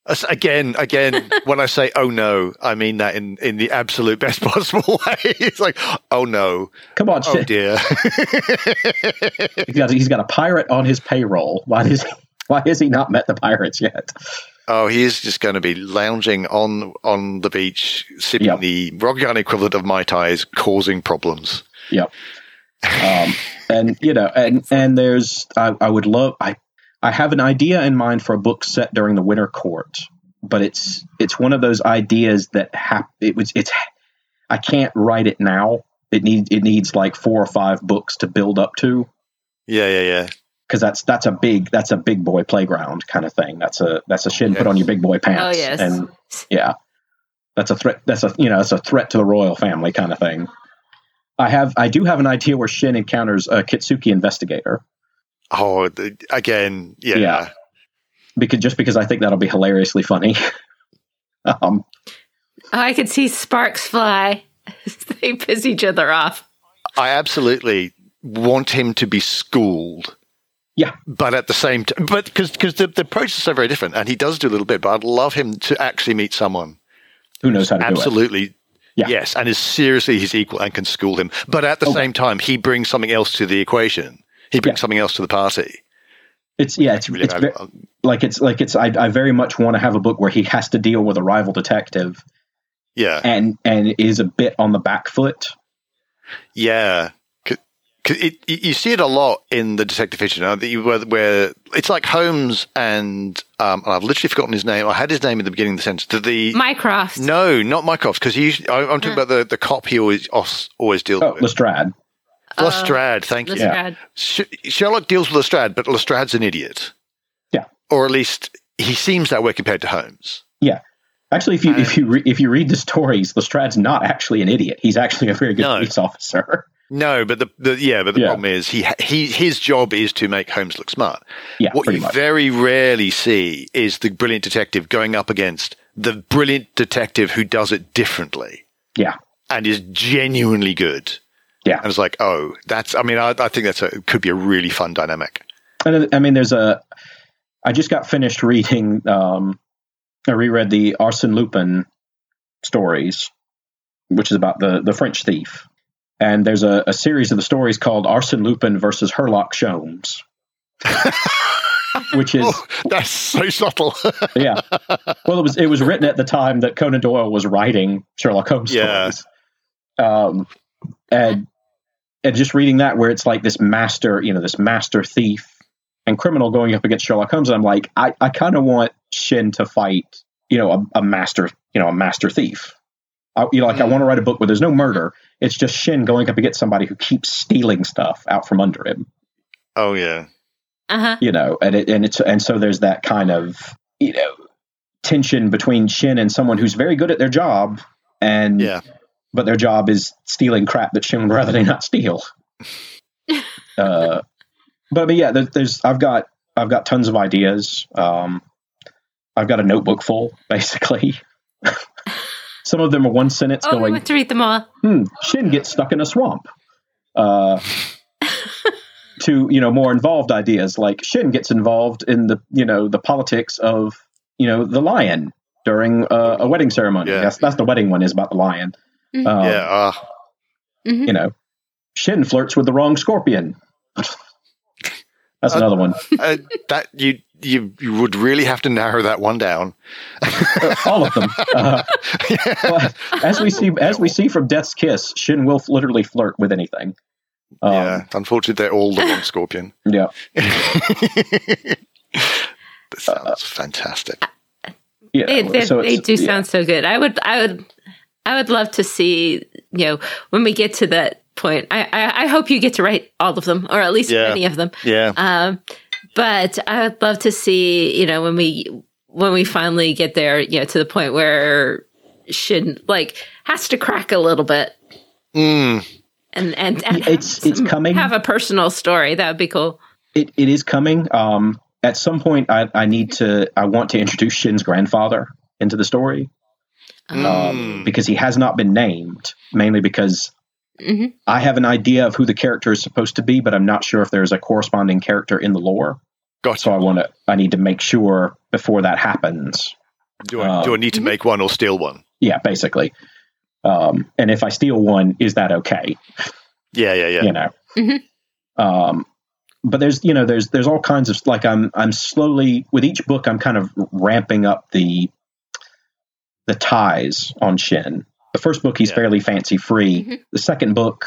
As- Again, again, *laughs* when I say "oh no," I mean that in, in the absolute best *laughs* possible way. It's like, "Oh no, come on oh Shin. dear." *laughs* he's got, he's got a pirate on his payroll why is he Why has he not met the pirates yet? Oh, he is just going to be lounging on on the beach, sipping Yep. the Rokugani equivalent of Mai Tais, causing problems. Yep. Um, and you know, and and there's I, I would love I I have an idea in mind for a book set during the Winter Court, but it's it's one of those ideas that hap- it was it's I can't write it now. It needs it needs like four or five books to build up to Yeah, yeah, yeah. Because that's that's a big that's a big boy playground kind of thing. That's a that's a shin put on your big boy pants. Oh, yes. and yeah, that's a threat. That's a you know that's a threat to the royal family kind of thing. I have I do have an idea where Shin encounters a Kitsuki investigator Oh, the, again, yeah. Yeah. because just because I think that'll be hilariously funny. *laughs* um, Oh, I could see sparks fly. *laughs* they piss each other off. I absolutely want him to be schooled. Yeah. But at the same time, but because because the, the approach is so very different, and he does do a little bit, but I'd love him to actually meet someone who knows how to do it? absolutely Yeah. yes and is seriously his equal and can school him but at the Okay. same time he brings something else to the equation he brings Yeah. something else to the party It's yeah, it's, really it's ve- like it's like it's. I, I very much want to have a book where he has to deal with a rival detective yeah and and is a bit on the back foot. yeah 'Cause- 'cause it, you you see it a lot in the detective fiction uh, that you- where, where it's like Holmes and um, and I've literally forgotten his name. I had his name in the beginning of the sentence. The, the Mycroft. no, not Mycroft, because I, I'm talking about the, the cop he always always deals Oh, with. Lestrade. Lestrade, thank you. Lestrade. Sh- Sherlock deals with Lestrade, but Lestrade's an idiot. Yeah. Or at least he seems that way compared to Holmes. Yeah. Actually, if you if you re- if you read the stories, Lestrade's not actually an idiot. He's actually a very good No. police officer. No, but the, the yeah, but the Yeah. problem is he he his job is to make Holmes look smart. Yeah, What you much. very rarely see is the brilliant detective going up against the brilliant detective who does it differently yeah, and is genuinely good. yeah. And it's like, oh, that's. I mean, I, I think that's a could be a really fun dynamic. And I mean, there's a. I just got finished reading. Um, I reread the Arsène Lupin stories, which is about the the French thief. And there's a, a series of the stories called Arsène Lupin versus Herlock Sholmes, which is *laughs* Oh, that's so subtle. *laughs* yeah. Well, it was it was written at the time that Conan Doyle was writing Sherlock Holmes Yeah. stories. Um, and and just reading that, where it's like this master, you know, this master thief and criminal going up against Sherlock Holmes, I'm like, I, I kind of want Shin to fight, you know, a, a master, you know, a master thief. I, you know, like I want to write a book where there's no murder. It's just Shin going up against somebody who keeps stealing stuff out from under him oh yeah, Uh huh. you know, and it and it's and so there's that kind of you know tension between Shin and someone who's very good at their job, and yeah. but their job is stealing crap that Shin would rather *laughs* they not steal. *laughs* uh, but but yeah, there, there's I've got I've got tons of ideas. Um, I've got a notebook full, *laughs* basically. Some of them are one sentence Oh, we going, went to read them all. hmm, Shin gets stuck in a swamp. Uh, *laughs* to you know more involved ideas like Shin gets involved in the you know the politics of you know the lion during uh, a wedding ceremony. Yeah. That's that's the wedding one is about the lion. Mhm. Um, yeah. ah. Mhm. You know, Shin flirts with the wrong scorpion. *laughs* That's Uh, another one. uh, that you you you would really have to narrow that one down. *laughs* All of them. Uh, *laughs* well, as we see, as we see from Death's Kiss, Shin will literally flirt with anything. Um, yeah, unfortunately, they're all the wrong scorpion. yeah. *laughs* that sounds fantastic. Yeah. They, they, so they do yeah. sound so good. I would, I would, I would love to see. You know, when we get to that point, I, I, I hope you get to write all of them, or at least Yeah. many of them. Yeah, Um, but I would love to see, you know, when we when we finally get there, you know, to the point where should like has to crack a little bit mm, and and, and it's- have it's coming. Have a personal story that would be cool. It, it is coming. Um, at some point, I, I need to. I want to introduce Shin's grandfather into the story Um, um, because he has not been named. Mainly because Mhm. I have an idea of who the character is supposed to be, but I'm not sure if there's a corresponding character in the lore. gotcha. So I want to. I need to make sure before that happens. Do I, do I need to make one or steal one? Yeah, basically. Um, and if I steal one, is that okay? Yeah, yeah, yeah. You know. Mhm. Um, but there's you know there's there's all kinds of like I'm I'm slowly with each book I'm kind of ramping up the the ties on Shin. The first book he's Yeah. fairly fancy free. Mhm. The second book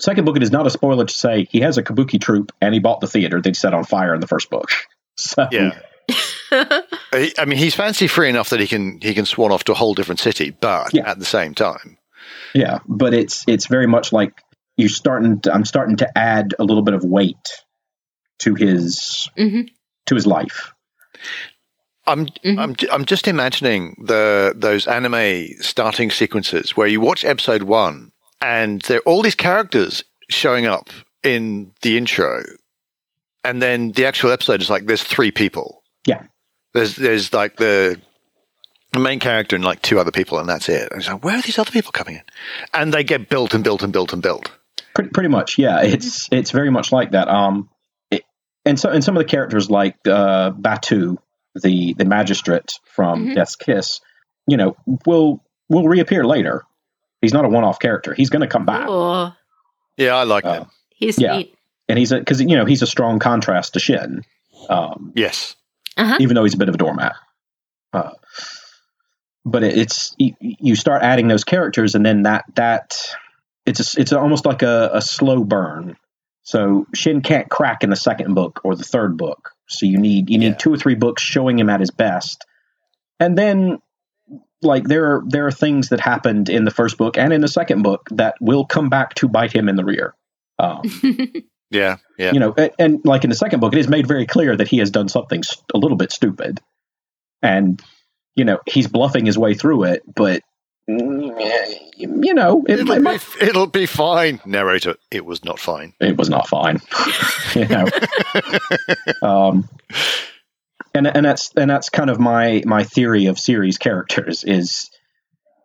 second book it is not a spoiler to say he has a kabuki troupe and he bought the theater that he set on fire in the first book. *laughs* So Yeah. *laughs* I I mean, he's fancy free enough that he can he can swan off to a whole different city, but Yeah. at the same time, Yeah, but it's it's very much like you're starting. To, I'm starting to add a little bit of weight to his Mhm. to his life. I'm Mhm. I'm I'm just imagining the those anime starting sequences where you watch episode one and there are all these characters showing up in the intro, and then the actual episode is like there's three people. Yeah. There's there's like the the main character and like two other people, and that's it. And it's like, where are these other people coming in? And they get built and built and built and built. Pretty pretty much, yeah. It's it's very much like that. Um, it, and so and some of the characters like uh, Batu, the the magistrate from Mhm. Death's Kiss, you know, will will reappear later. He's not a one off character. He's going to come back, Oh, Yeah, I like Uh, them. he's Yeah. neat. and he's a because you know he's a strong contrast to Shin. Um, Yes. Uh-huh. even though he's a bit of a doormat. Uh, but it, it's you, you start adding those characters, and then that that it's a, it's almost like a, a slow burn. So Shin can't crack in the second book or the third book. So you need you need Yeah. two or three books showing him at his best, and then like there are there are things that happened in the first book and in the second book that will come back to bite him in the rear. Um, *laughs* Yeah. Yeah. you know, and, and like in the second book, it is made very clear that he has done something st- a little bit stupid, and you know he's bluffing his way through it. But you know, it, It'll it, be, might, it'll be fine. Narrator, it was not fine. it was not fine. *laughs* you know, *laughs* um, and and that's and that's kind of my my theory of series characters is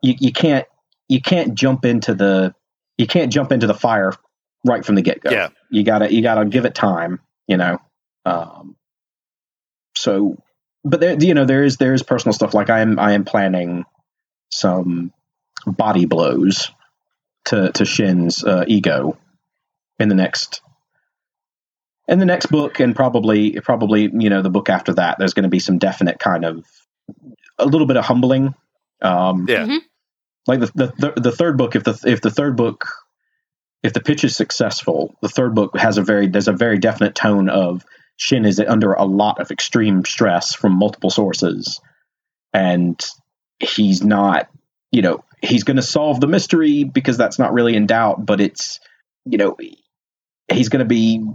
you you can't you can't jump into the you can't jump into the fire right from the get go. Yeah. you gotta you gotta give it time you know um so but there you know there is there is personal stuff like i am i am planning some body blows to to shin's uh, ego in the next in the next book and probably probably you know the book after that there's going to be some definite kind of a little bit of humbling um Yeah. Mhm. like the, the the the third book if the if the third book if the pitch is successful, the third book has a very there's a very definite tone of Shin is under a lot of extreme stress from multiple sources, and he's not, you know, he's going to solve the mystery because that's not really in doubt, but it's, you know, he's going to be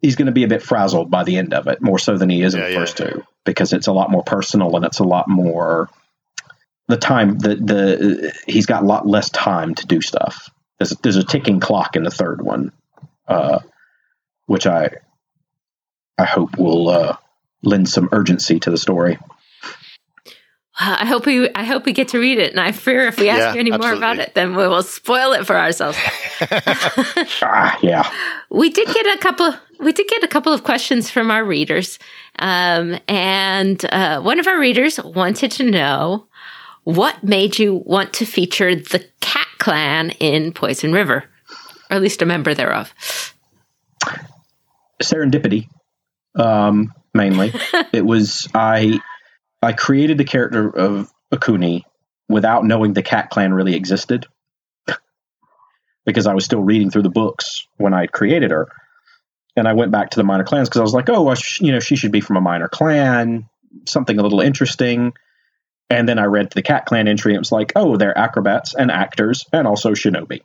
he's going to be a bit frazzled by the end of it, more so than he is in the yeah, first yeah. two, because it's a lot more personal and it's a lot more the time the the he's got a lot less time to do stuff. There's there's a ticking clock in the third one, uh, which I I hope will uh, lend some urgency to the story. I hope we I hope we get to read it, and I fear if we ask Yeah, you any more about it, then we will spoil it for ourselves. *laughs* *laughs* Ah, yeah, we did get a couple. We did get a couple of questions from our readers, um, and uh, one of our readers wanted to know what made you want to feature the Cat Clan in Poison River, or at least a member thereof. serendipity, um, mainly. *laughs* it was I I created the character of Akuni without knowing the Cat Clan really existed, because I was still reading through the books when I created her, and I went back to the minor clans because I was like, oh, well, sh- you know, she should be from a minor clan, something a little interesting. And then I read the Cat Clan entry, and it was like, oh, they're acrobats and actors and also shinobi.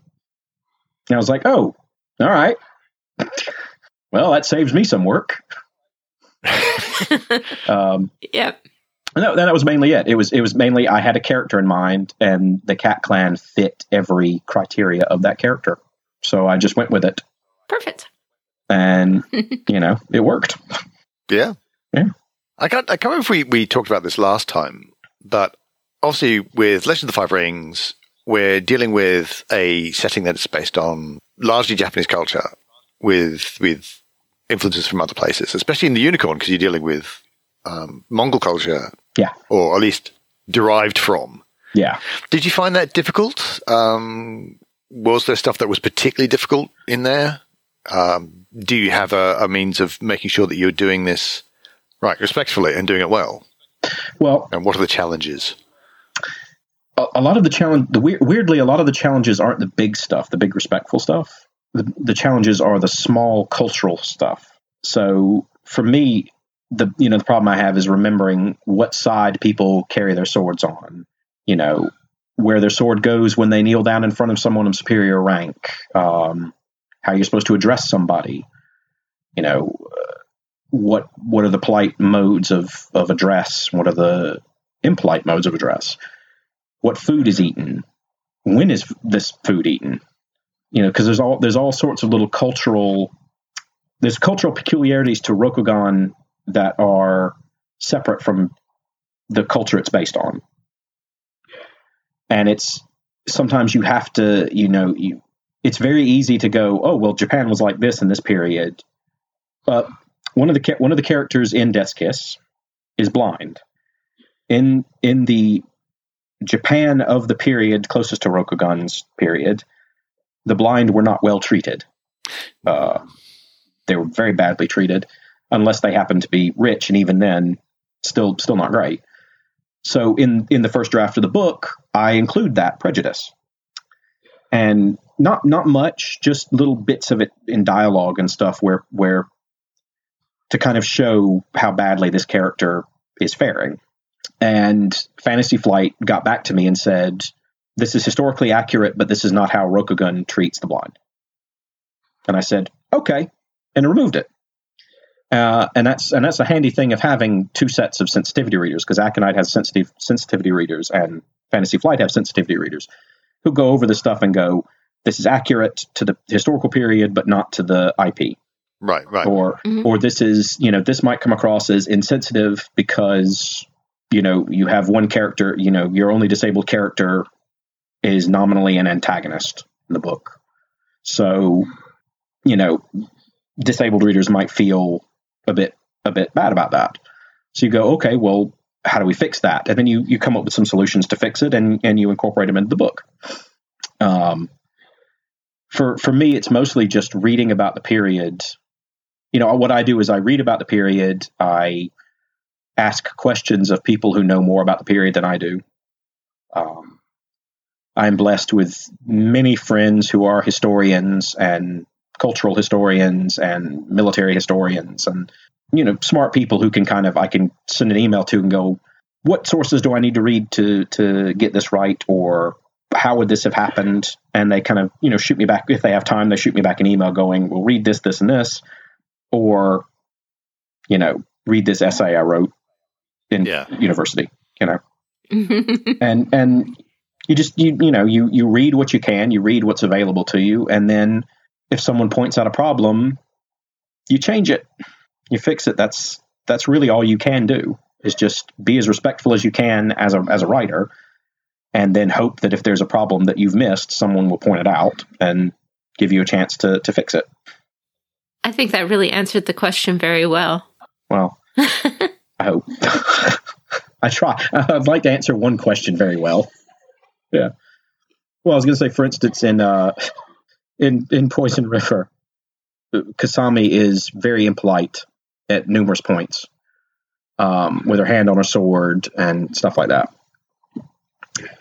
And I was like, oh, all right. well, that saves me some work. *laughs* um, Yep. And that, that was mainly it. It was it was mainly I had a character in mind, and the Cat Clan fit every criteria of that character. So I just went with it, Perfect. and *laughs* you know, it worked. Yeah. Yeah. I can't, I can't remember if we, we talked about this last time, but obviously with Legend of the Five Rings, we're dealing with a setting that's based on largely Japanese culture with, with influences from other places, especially in the unicorn, because you're dealing with um, Mongol culture. Yeah. Or at least derived from. Yeah. Did you find that difficult? Um, was there stuff that was particularly difficult in there? Um, do you have a, a means of making sure that you're doing this right respectfully and doing it well? Well, And what are the challenges? a, a lot of the challenge, the weir- weirdly, a lot of the challenges aren't the big stuff, the big respectful stuff. The, the challenges are the small cultural stuff. So for me, the you know the problem I have is remembering what side people carry their swords on. You know where their sword goes when they kneel down in front of someone of superior rank. Um, how you're supposed to address somebody. You know uh, what what are the polite modes of of address? What are the impolite modes of address? what food is eaten, when is this food eaten? You know, because there's all there's all sorts of little cultural there's cultural peculiarities to Rokugan that are separate from the culture it's based on, and it's sometimes you have to you know you it's very easy to go oh well Japan was like this in this period, but one of the one of the characters in Death's Kiss is blind. In in the Japan of the period closest to Rokugan's period, the blind were not well treated. Uh, they were very badly treated, unless they happen to be rich, and even then, still still not great. So in in the first draft of the book, I include that prejudice, and not not much, just little bits of it in dialogue and stuff where where to kind of show how badly this character is faring. And Fantasy Flight got back to me and said, This is historically accurate, but this is not how Rokugan treats the blind. And I said, Okay, and removed it. Uh, and that's and that's a handy thing of having two sets of sensitivity readers because Aconyte has sensitive sensitivity readers and Fantasy Flight have sensitivity readers who go over the stuff and go, "This is accurate to the historical period, but not to the IP." Right, right. or Mhm. or this is you know this might come across as insensitive because you know you have one character you know your only disabled character is nominally an antagonist in the book so you know disabled readers might feel a bit a bit bad about that. So you go okay well how do we fix that? And then you you come up with some solutions to fix it and and you incorporate them into the book. Um for for me it's mostly just reading about the period. You know what i do is i read about the period. I ask questions of people who know more about the period than i do. Um, i'm blessed with many friends who are historians and cultural historians and military historians and you know smart people who can kind of i can send an email to and go what sources do i need to read to to get this right? Or how would this have happened? And they kind of you know shoot me back if they have time they shoot me back an email going well read this this and this or you know read this essay i wrote in Yeah. university you know? *laughs* And and you just you you know you you read what you can you read what's available to you and then if someone points out a problem you change it. You fix it. That's that's really all you can do is just be as respectful as you can as a as a writer and then hope that if there's a problem that you've missed someone will point it out and give you a chance to to fix it. I think that really answered the question very well. well *laughs* i hope. *laughs* I try. I'd like to answer one question very well. Yeah. Well i was going to say for instance in uh in in poison river kasami is very impolite at numerous points um, with her hand on her sword and stuff like that.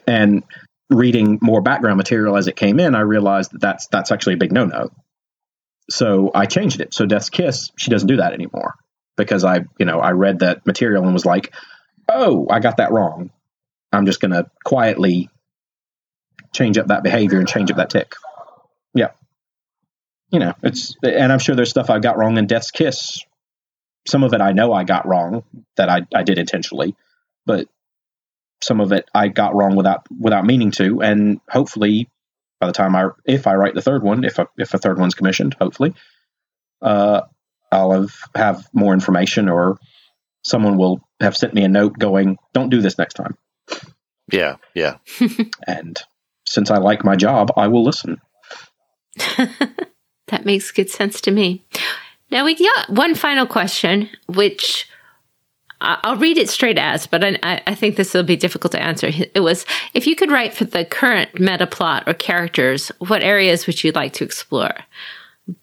And reading more background material as it came in i realized that that's that's actually a big no-no. So i changed it. So death's kiss she doesn't do that anymore because i you know i read that material and was like oh i got that wrong. I'm just going to quietly change up that behavior and change up that tick you know it's and i'm sure there's stuff i got wrong in death's kiss. Some of it i know i got wrong that i, I did intentionally but some of it i got wrong without without meaning to. And hopefully by the time i if i write the third one if a, if a third one's commissioned hopefully uh, i'll have have more information or someone will have sent me a note going don't do this next time. Yeah, yeah. *laughs* and since i like my job i will listen *laughs* That makes good sense to me. Now we got one final question, which I'll read it straight as, but I, I- I think this will be difficult to answer. It was if you could write for the current meta plot or characters, what areas would you like to explore?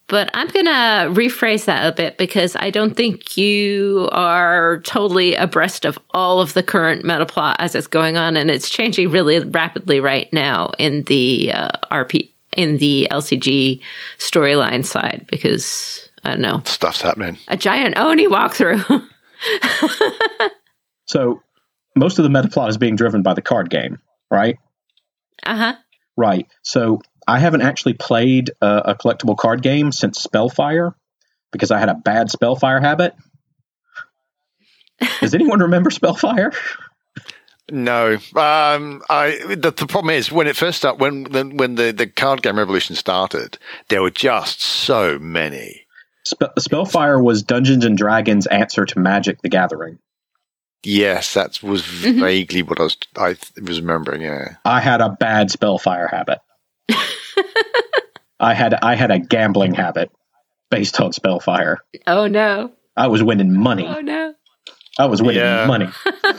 But I'm going to rephrase that a bit because I don't think you are totally abreast of all of the current meta plot as it's going on, and it's changing really rapidly right now in the uh, RP in the LCG storyline side because I don't know Stuff's happening. a giant Oni walkthrough. *laughs* So most of the meta plot is being driven by the card game, right? uh huh. Right. So I haven't actually played a, a collectible card game since Spellfire because I had a bad Spellfire habit. Does anyone remember Spellfire? *laughs* No, um, I. The, the problem is when it first started, when the, when the, the card game revolution started, there were just so many. Spe- Spellfire was Dungeons and Dragons' answer to Magic: The Gathering. Yes, that was vaguely what I was I was remembering. Yeah, I had a bad Spellfire habit. *laughs* I had I had a gambling habit based on Spellfire. Oh no. I was winning money. Oh no. I was winning Yeah. money. *laughs*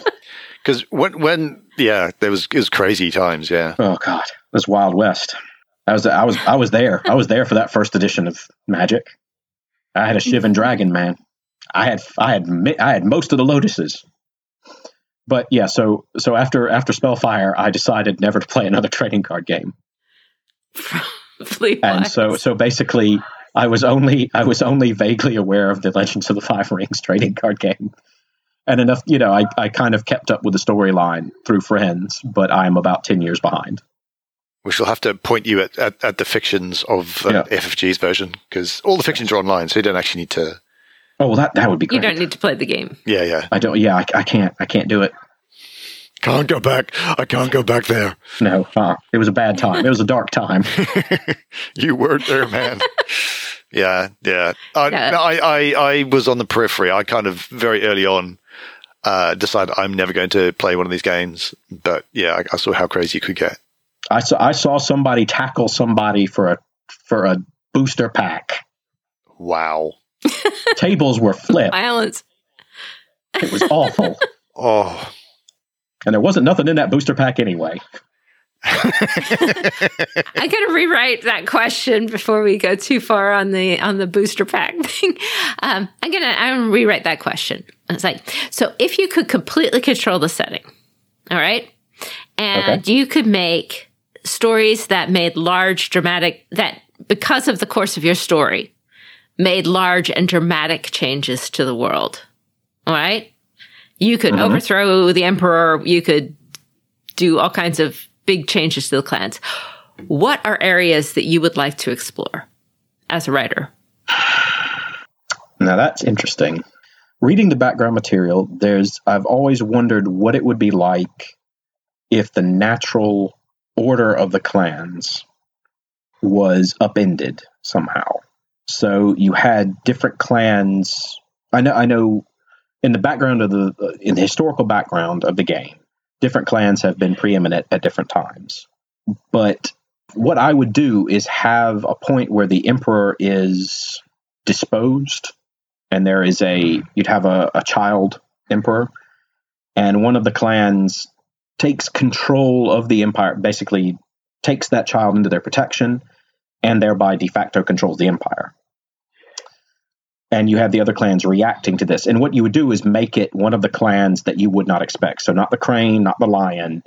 because when when yeah, there was it was crazy times. Yeah, Oh God, this Wild West. I was I was I was there. I was there for that first edition of Magic. I had a Shivan Dragon, man. I had I had I had most of the lotuses. But yeah, so so after after Spellfire, I decided never to play another *laughs* trading card game. Fleet And so so basically I was only I was only vaguely aware of the Legends of the Five Rings trading card game. And enough, you know, I, I kind of kept up with the storyline through friends, but I'm about ten years behind. we shall have to point you at, at, at the fictions of uh, Yeah. FFG's version because all the fictions are online, so you don't actually need to. Oh well that that would be Great. you don't need to play the game. Yeah, yeah. I don't. Yeah, I, I can't. I can't do it. Can't go back. I can't go back there. No, uh, it was a bad time. It was a dark time. *laughs* you weren't there, man. *laughs* yeah, yeah. I, Yeah. I, I, I was on the periphery. I kind of very early on uh, decided I'm never going to play one of these games. But yeah, I, I saw how crazy it could get. I saw. I saw somebody tackle somebody for a for a booster pack. Wow. *laughs* Tables were flipped. Violence. It was awful, *laughs* Oh, and there wasn't nothing in that booster pack anyway. I'm gonna rewrite that question before we go too far on the on the booster pack *laughs* thing. Um, I'm gonna I'm gonna rewrite that question. It's like so if you could completely control the setting, all right, and Okay. you could make stories that made large dramatic that because of the course of your story made large and dramatic changes to the world. All right, you could overthrow the emperor. You could do all kinds of big changes to the clans. What are areas that you would like to explore as a writer? Now that's interesting. Reading the background material, there's I've always wondered what it would be like if the natural order of the clans was upended somehow. So you had different clans. I know I know in the background of the in the historical background of the game, different clans have been preeminent at different times. But what I would do is have a point where the emperor is disposed and there is a you'd have a, a child emperor and one of the clans takes control of the empire basically takes that child into their protection and thereby de facto controls the empire and you have the other clans reacting to this. And what you would do is make it one of the clans that you would not expect. So not the crane not the lion.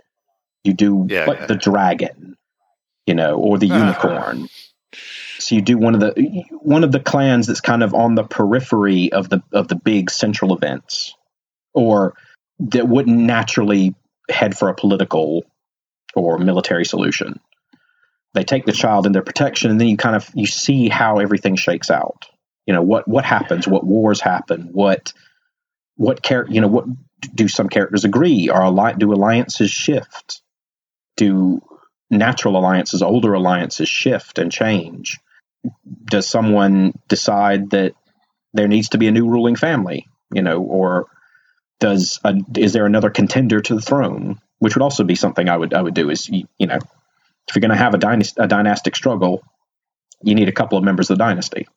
You do Yeah, like yeah. the dragon you know or the Ah. unicorn. So you do one of the one of the clans that's kind of on the periphery of the of the big central events or that wouldn't naturally head for a political or military solution. They take the child in their protection and then you kind of you see how everything shakes out you know what what happens what wars happen what what char- you know what do some characters agree? Are alli- do alliances shift? Do natural alliances older alliances shift and change? Does someone decide that there needs to be a new ruling family you know or does a, is there another contender to the throne? Which would also be something i would i would do is you, you know if you're going to have a, dynast- a dynastic struggle you need a couple of members of the dynasty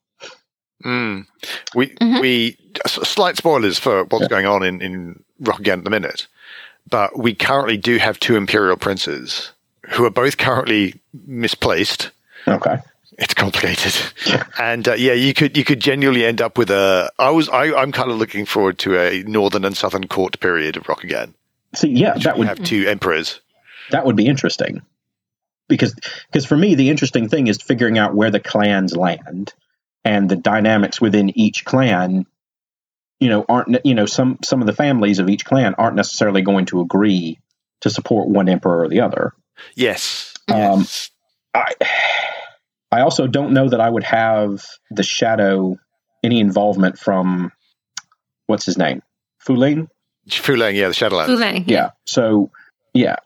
Mm. We Mhm. we slight spoilers for what's going on in in Rokugan at the minute, but we currently do have two imperial princes who are both currently misplaced. okay It's complicated, *laughs* and uh, yeah, you could you could genuinely end up with a. I was I, I'm kind of looking forward to a northern and southern court period of Rokugan. See, yeah, that would have two emperors. that would be interesting because because for me the interesting thing is figuring out where the clans land and the dynamics within each clan you know aren't you know some some of the families of each clan aren't necessarily going to agree to support one emperor or the other Yes. Um, yes. i i also don't know that i would have the shadow any involvement from what's his name Fu Leng Fulang, yeah, the Shadowlands. Fu Leng. yeah so yeah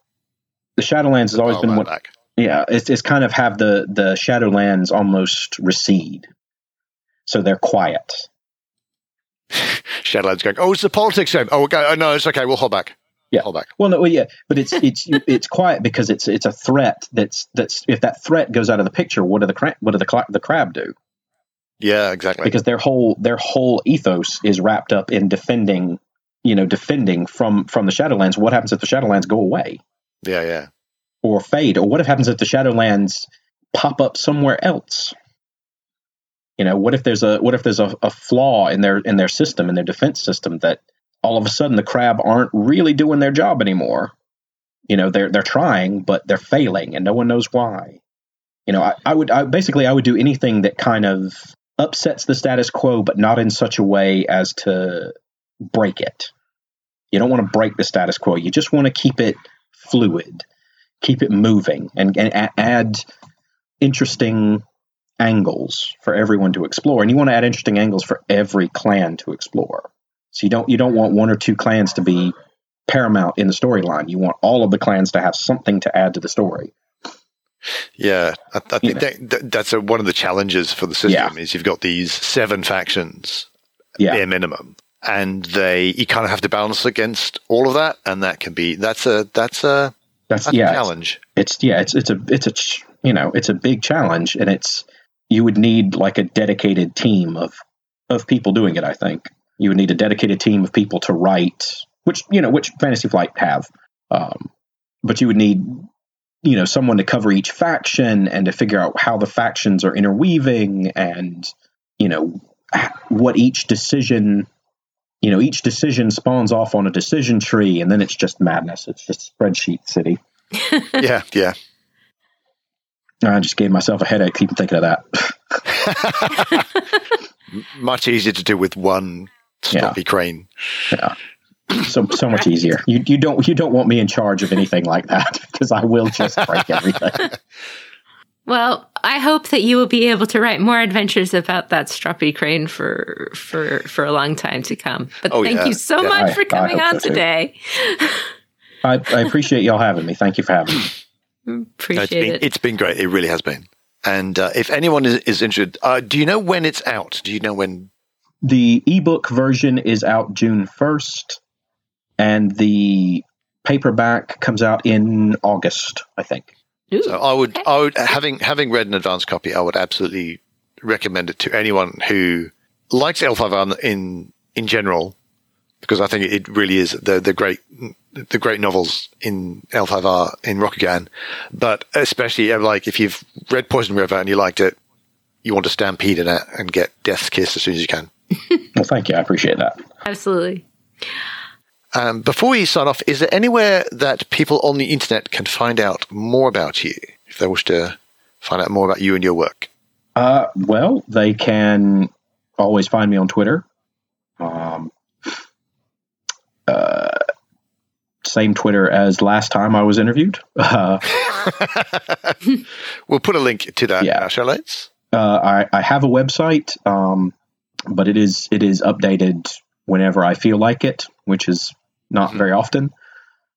the shadowlands has always Oh, been right one back. Yeah, it's, it's kind of have the the Shadowlands almost recede, so they're quiet. Shadowlands going. Oh, it's the politics game. Oh, go. Oh, no, it's okay. We'll hold back. Yeah. hold back. Well, no, well, yeah, but it's it's it's quiet because it's it's a threat. That's that's if that threat goes out of the picture, what do the cra- what do the cla- the crab do? Yeah, exactly. Because their whole their whole ethos is wrapped up in defending, you know, defending from from the Shadowlands. What happens if the Shadowlands go away yeah, yeah. or fade, or what if happens if the Shadowlands pop up somewhere else? You know, what if there's a what if there's a, a flaw in their in their system in their defense system that all of a sudden the crab aren't really doing their job anymore? You know, they're they're trying, but they're failing, and no one knows why. You know, I, I would I, basically I would do anything that kind of upsets the status quo, but not in such a way as to break it. You don't want to break the status quo. You just want to keep it fluid, keep it moving, and, and add interesting angles for everyone to explore. And you want to add interesting angles for every clan to explore. So you don't you don't want one or two clans to be paramount in the storyline. You want all of the clans to have something to add to the story. Yeah, I, I You think that, that, that's a, one of the challenges for the system Yeah. is you've got these seven factions, Yeah. bare minimum, and they you kind of have to balance against all of that, and that can be that's a that's a That's, that's yeah. a challenge. it's yeah it's it's a it's a you know it's a big challenge and it's you would need like a dedicated team of of people doing it i think. You would need a dedicated team of people to write which you know which fantasy flight have um, but you would need you know someone to cover each faction and to figure out how the factions are interweaving and you know what each decision you know each decision spawns off on a decision tree and then it's just madness. It's just spreadsheet city. *laughs* Yeah, yeah. I just gave myself a headache even thinking of that. *laughs* Much easier to do with one sloppy crane. Yeah. so so much easier. You you don't you don't want me in charge of anything like that *laughs* because I will just break everything. *laughs* Well, I hope that you will be able to write more adventures about that stroppy crane for for for a long time to come. But Oh, thank yeah. you so Yeah, much I- for coming on so, today. I, I appreciate y'all having me. Thank you for having me. No, it's Appreciate been it. it's been great. It really has been. And uh, if anyone is, is interested, uh, do you know when it's out? Do you know when? The ebook version is out June first, and the paperback comes out in August, I think. Ooh, So I would, okay. I would having having read an advance copy, I would absolutely recommend it to anyone who likes L5R in in general, because I think it really is the the great the great novels in L5R in Rokugan, but especially uh, like if you've read Poison River and you liked it, you want to stampede in it and get Death's Kiss as soon as you can. *laughs* Well, thank you. I appreciate that. Absolutely. Um, before we sign off, is there anywhere that people on the internet can find out more about you if they wish to find out more about you and your work? Uh, well, they can always find me on Twitter. Um, uh, same Twitter as last time I was interviewed. *laughs* Uh, *laughs* We'll put a link to that Yeah. in our show notes. uh, I, I have a website, um, but it is it is updated whenever I feel like it, which is not very often.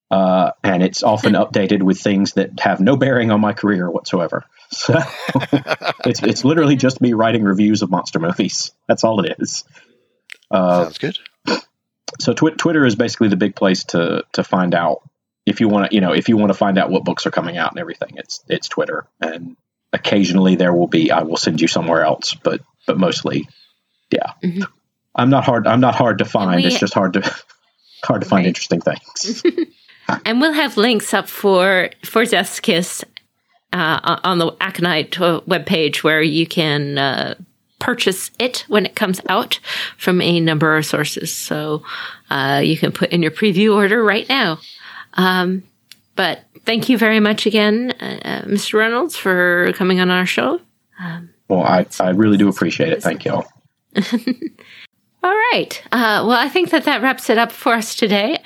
Uh, and it's often updated with things that have no bearing on my career whatsoever. *laughs* So it's it's literally just me writing reviews of monster movies. That's all it is. Uh, Sounds good. So tw- Twitter is basically the big place to to find out if you want to you know if you want to find out what books are coming out and everything. It's it's Twitter, and occasionally there will be I will send you somewhere else, but but mostly, yeah. Mhm. I'm not hard. I'm not hard to find. we- it's just hard to *laughs* hard to find Right. interesting things. *laughs* And we'll have links up for for Death's Kiss uh, on the Aconyte uh, webpage where you can uh, purchase it when it comes out from a number of sources. So uh, you can put in your preview order right now. Um, but thank you very much again, uh, Mr. Reynolds, for coming on our show. Um, well, I, I really do appreciate it. Thank you all. *laughs* All right. Uh, well, I think that that wraps it up for us today.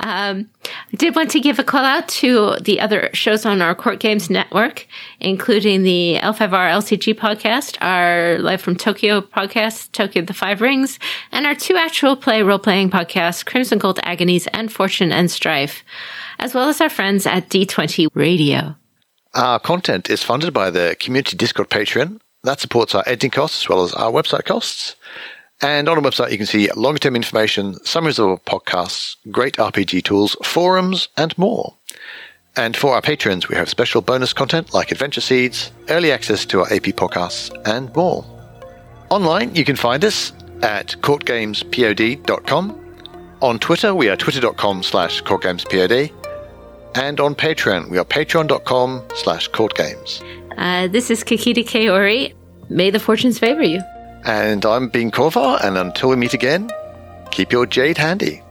Um, I did want to give a call out to the other shows on our Court Games Network, including the L5R LCG podcast, our Live from Tokyo podcast, Tokyo the Five Rings, and our two actual play role playing podcasts, Crimson Gold Agonies and Fortune and Strife, as well as our friends at D20 Radio. Our content is funded by the Community Discord Patreon. That supports our editing costs as well as our website costs. And on our website, you can see longer term information, summaries of our podcasts, great RPG tools, forums, and more. And for our patrons, we have special bonus content like Adventure Seeds, early access to our AP podcasts, and more. Online, you can find us at courtgamespod.com. On Twitter, we are twitter.com slash courtgamespod. And on Patreon, we are patreon.com slash courtgames. Uh, this is Kakita Kaori. May the fortunes favor you. And I'm Bean Korvar, and until we meet again, keep your jade handy.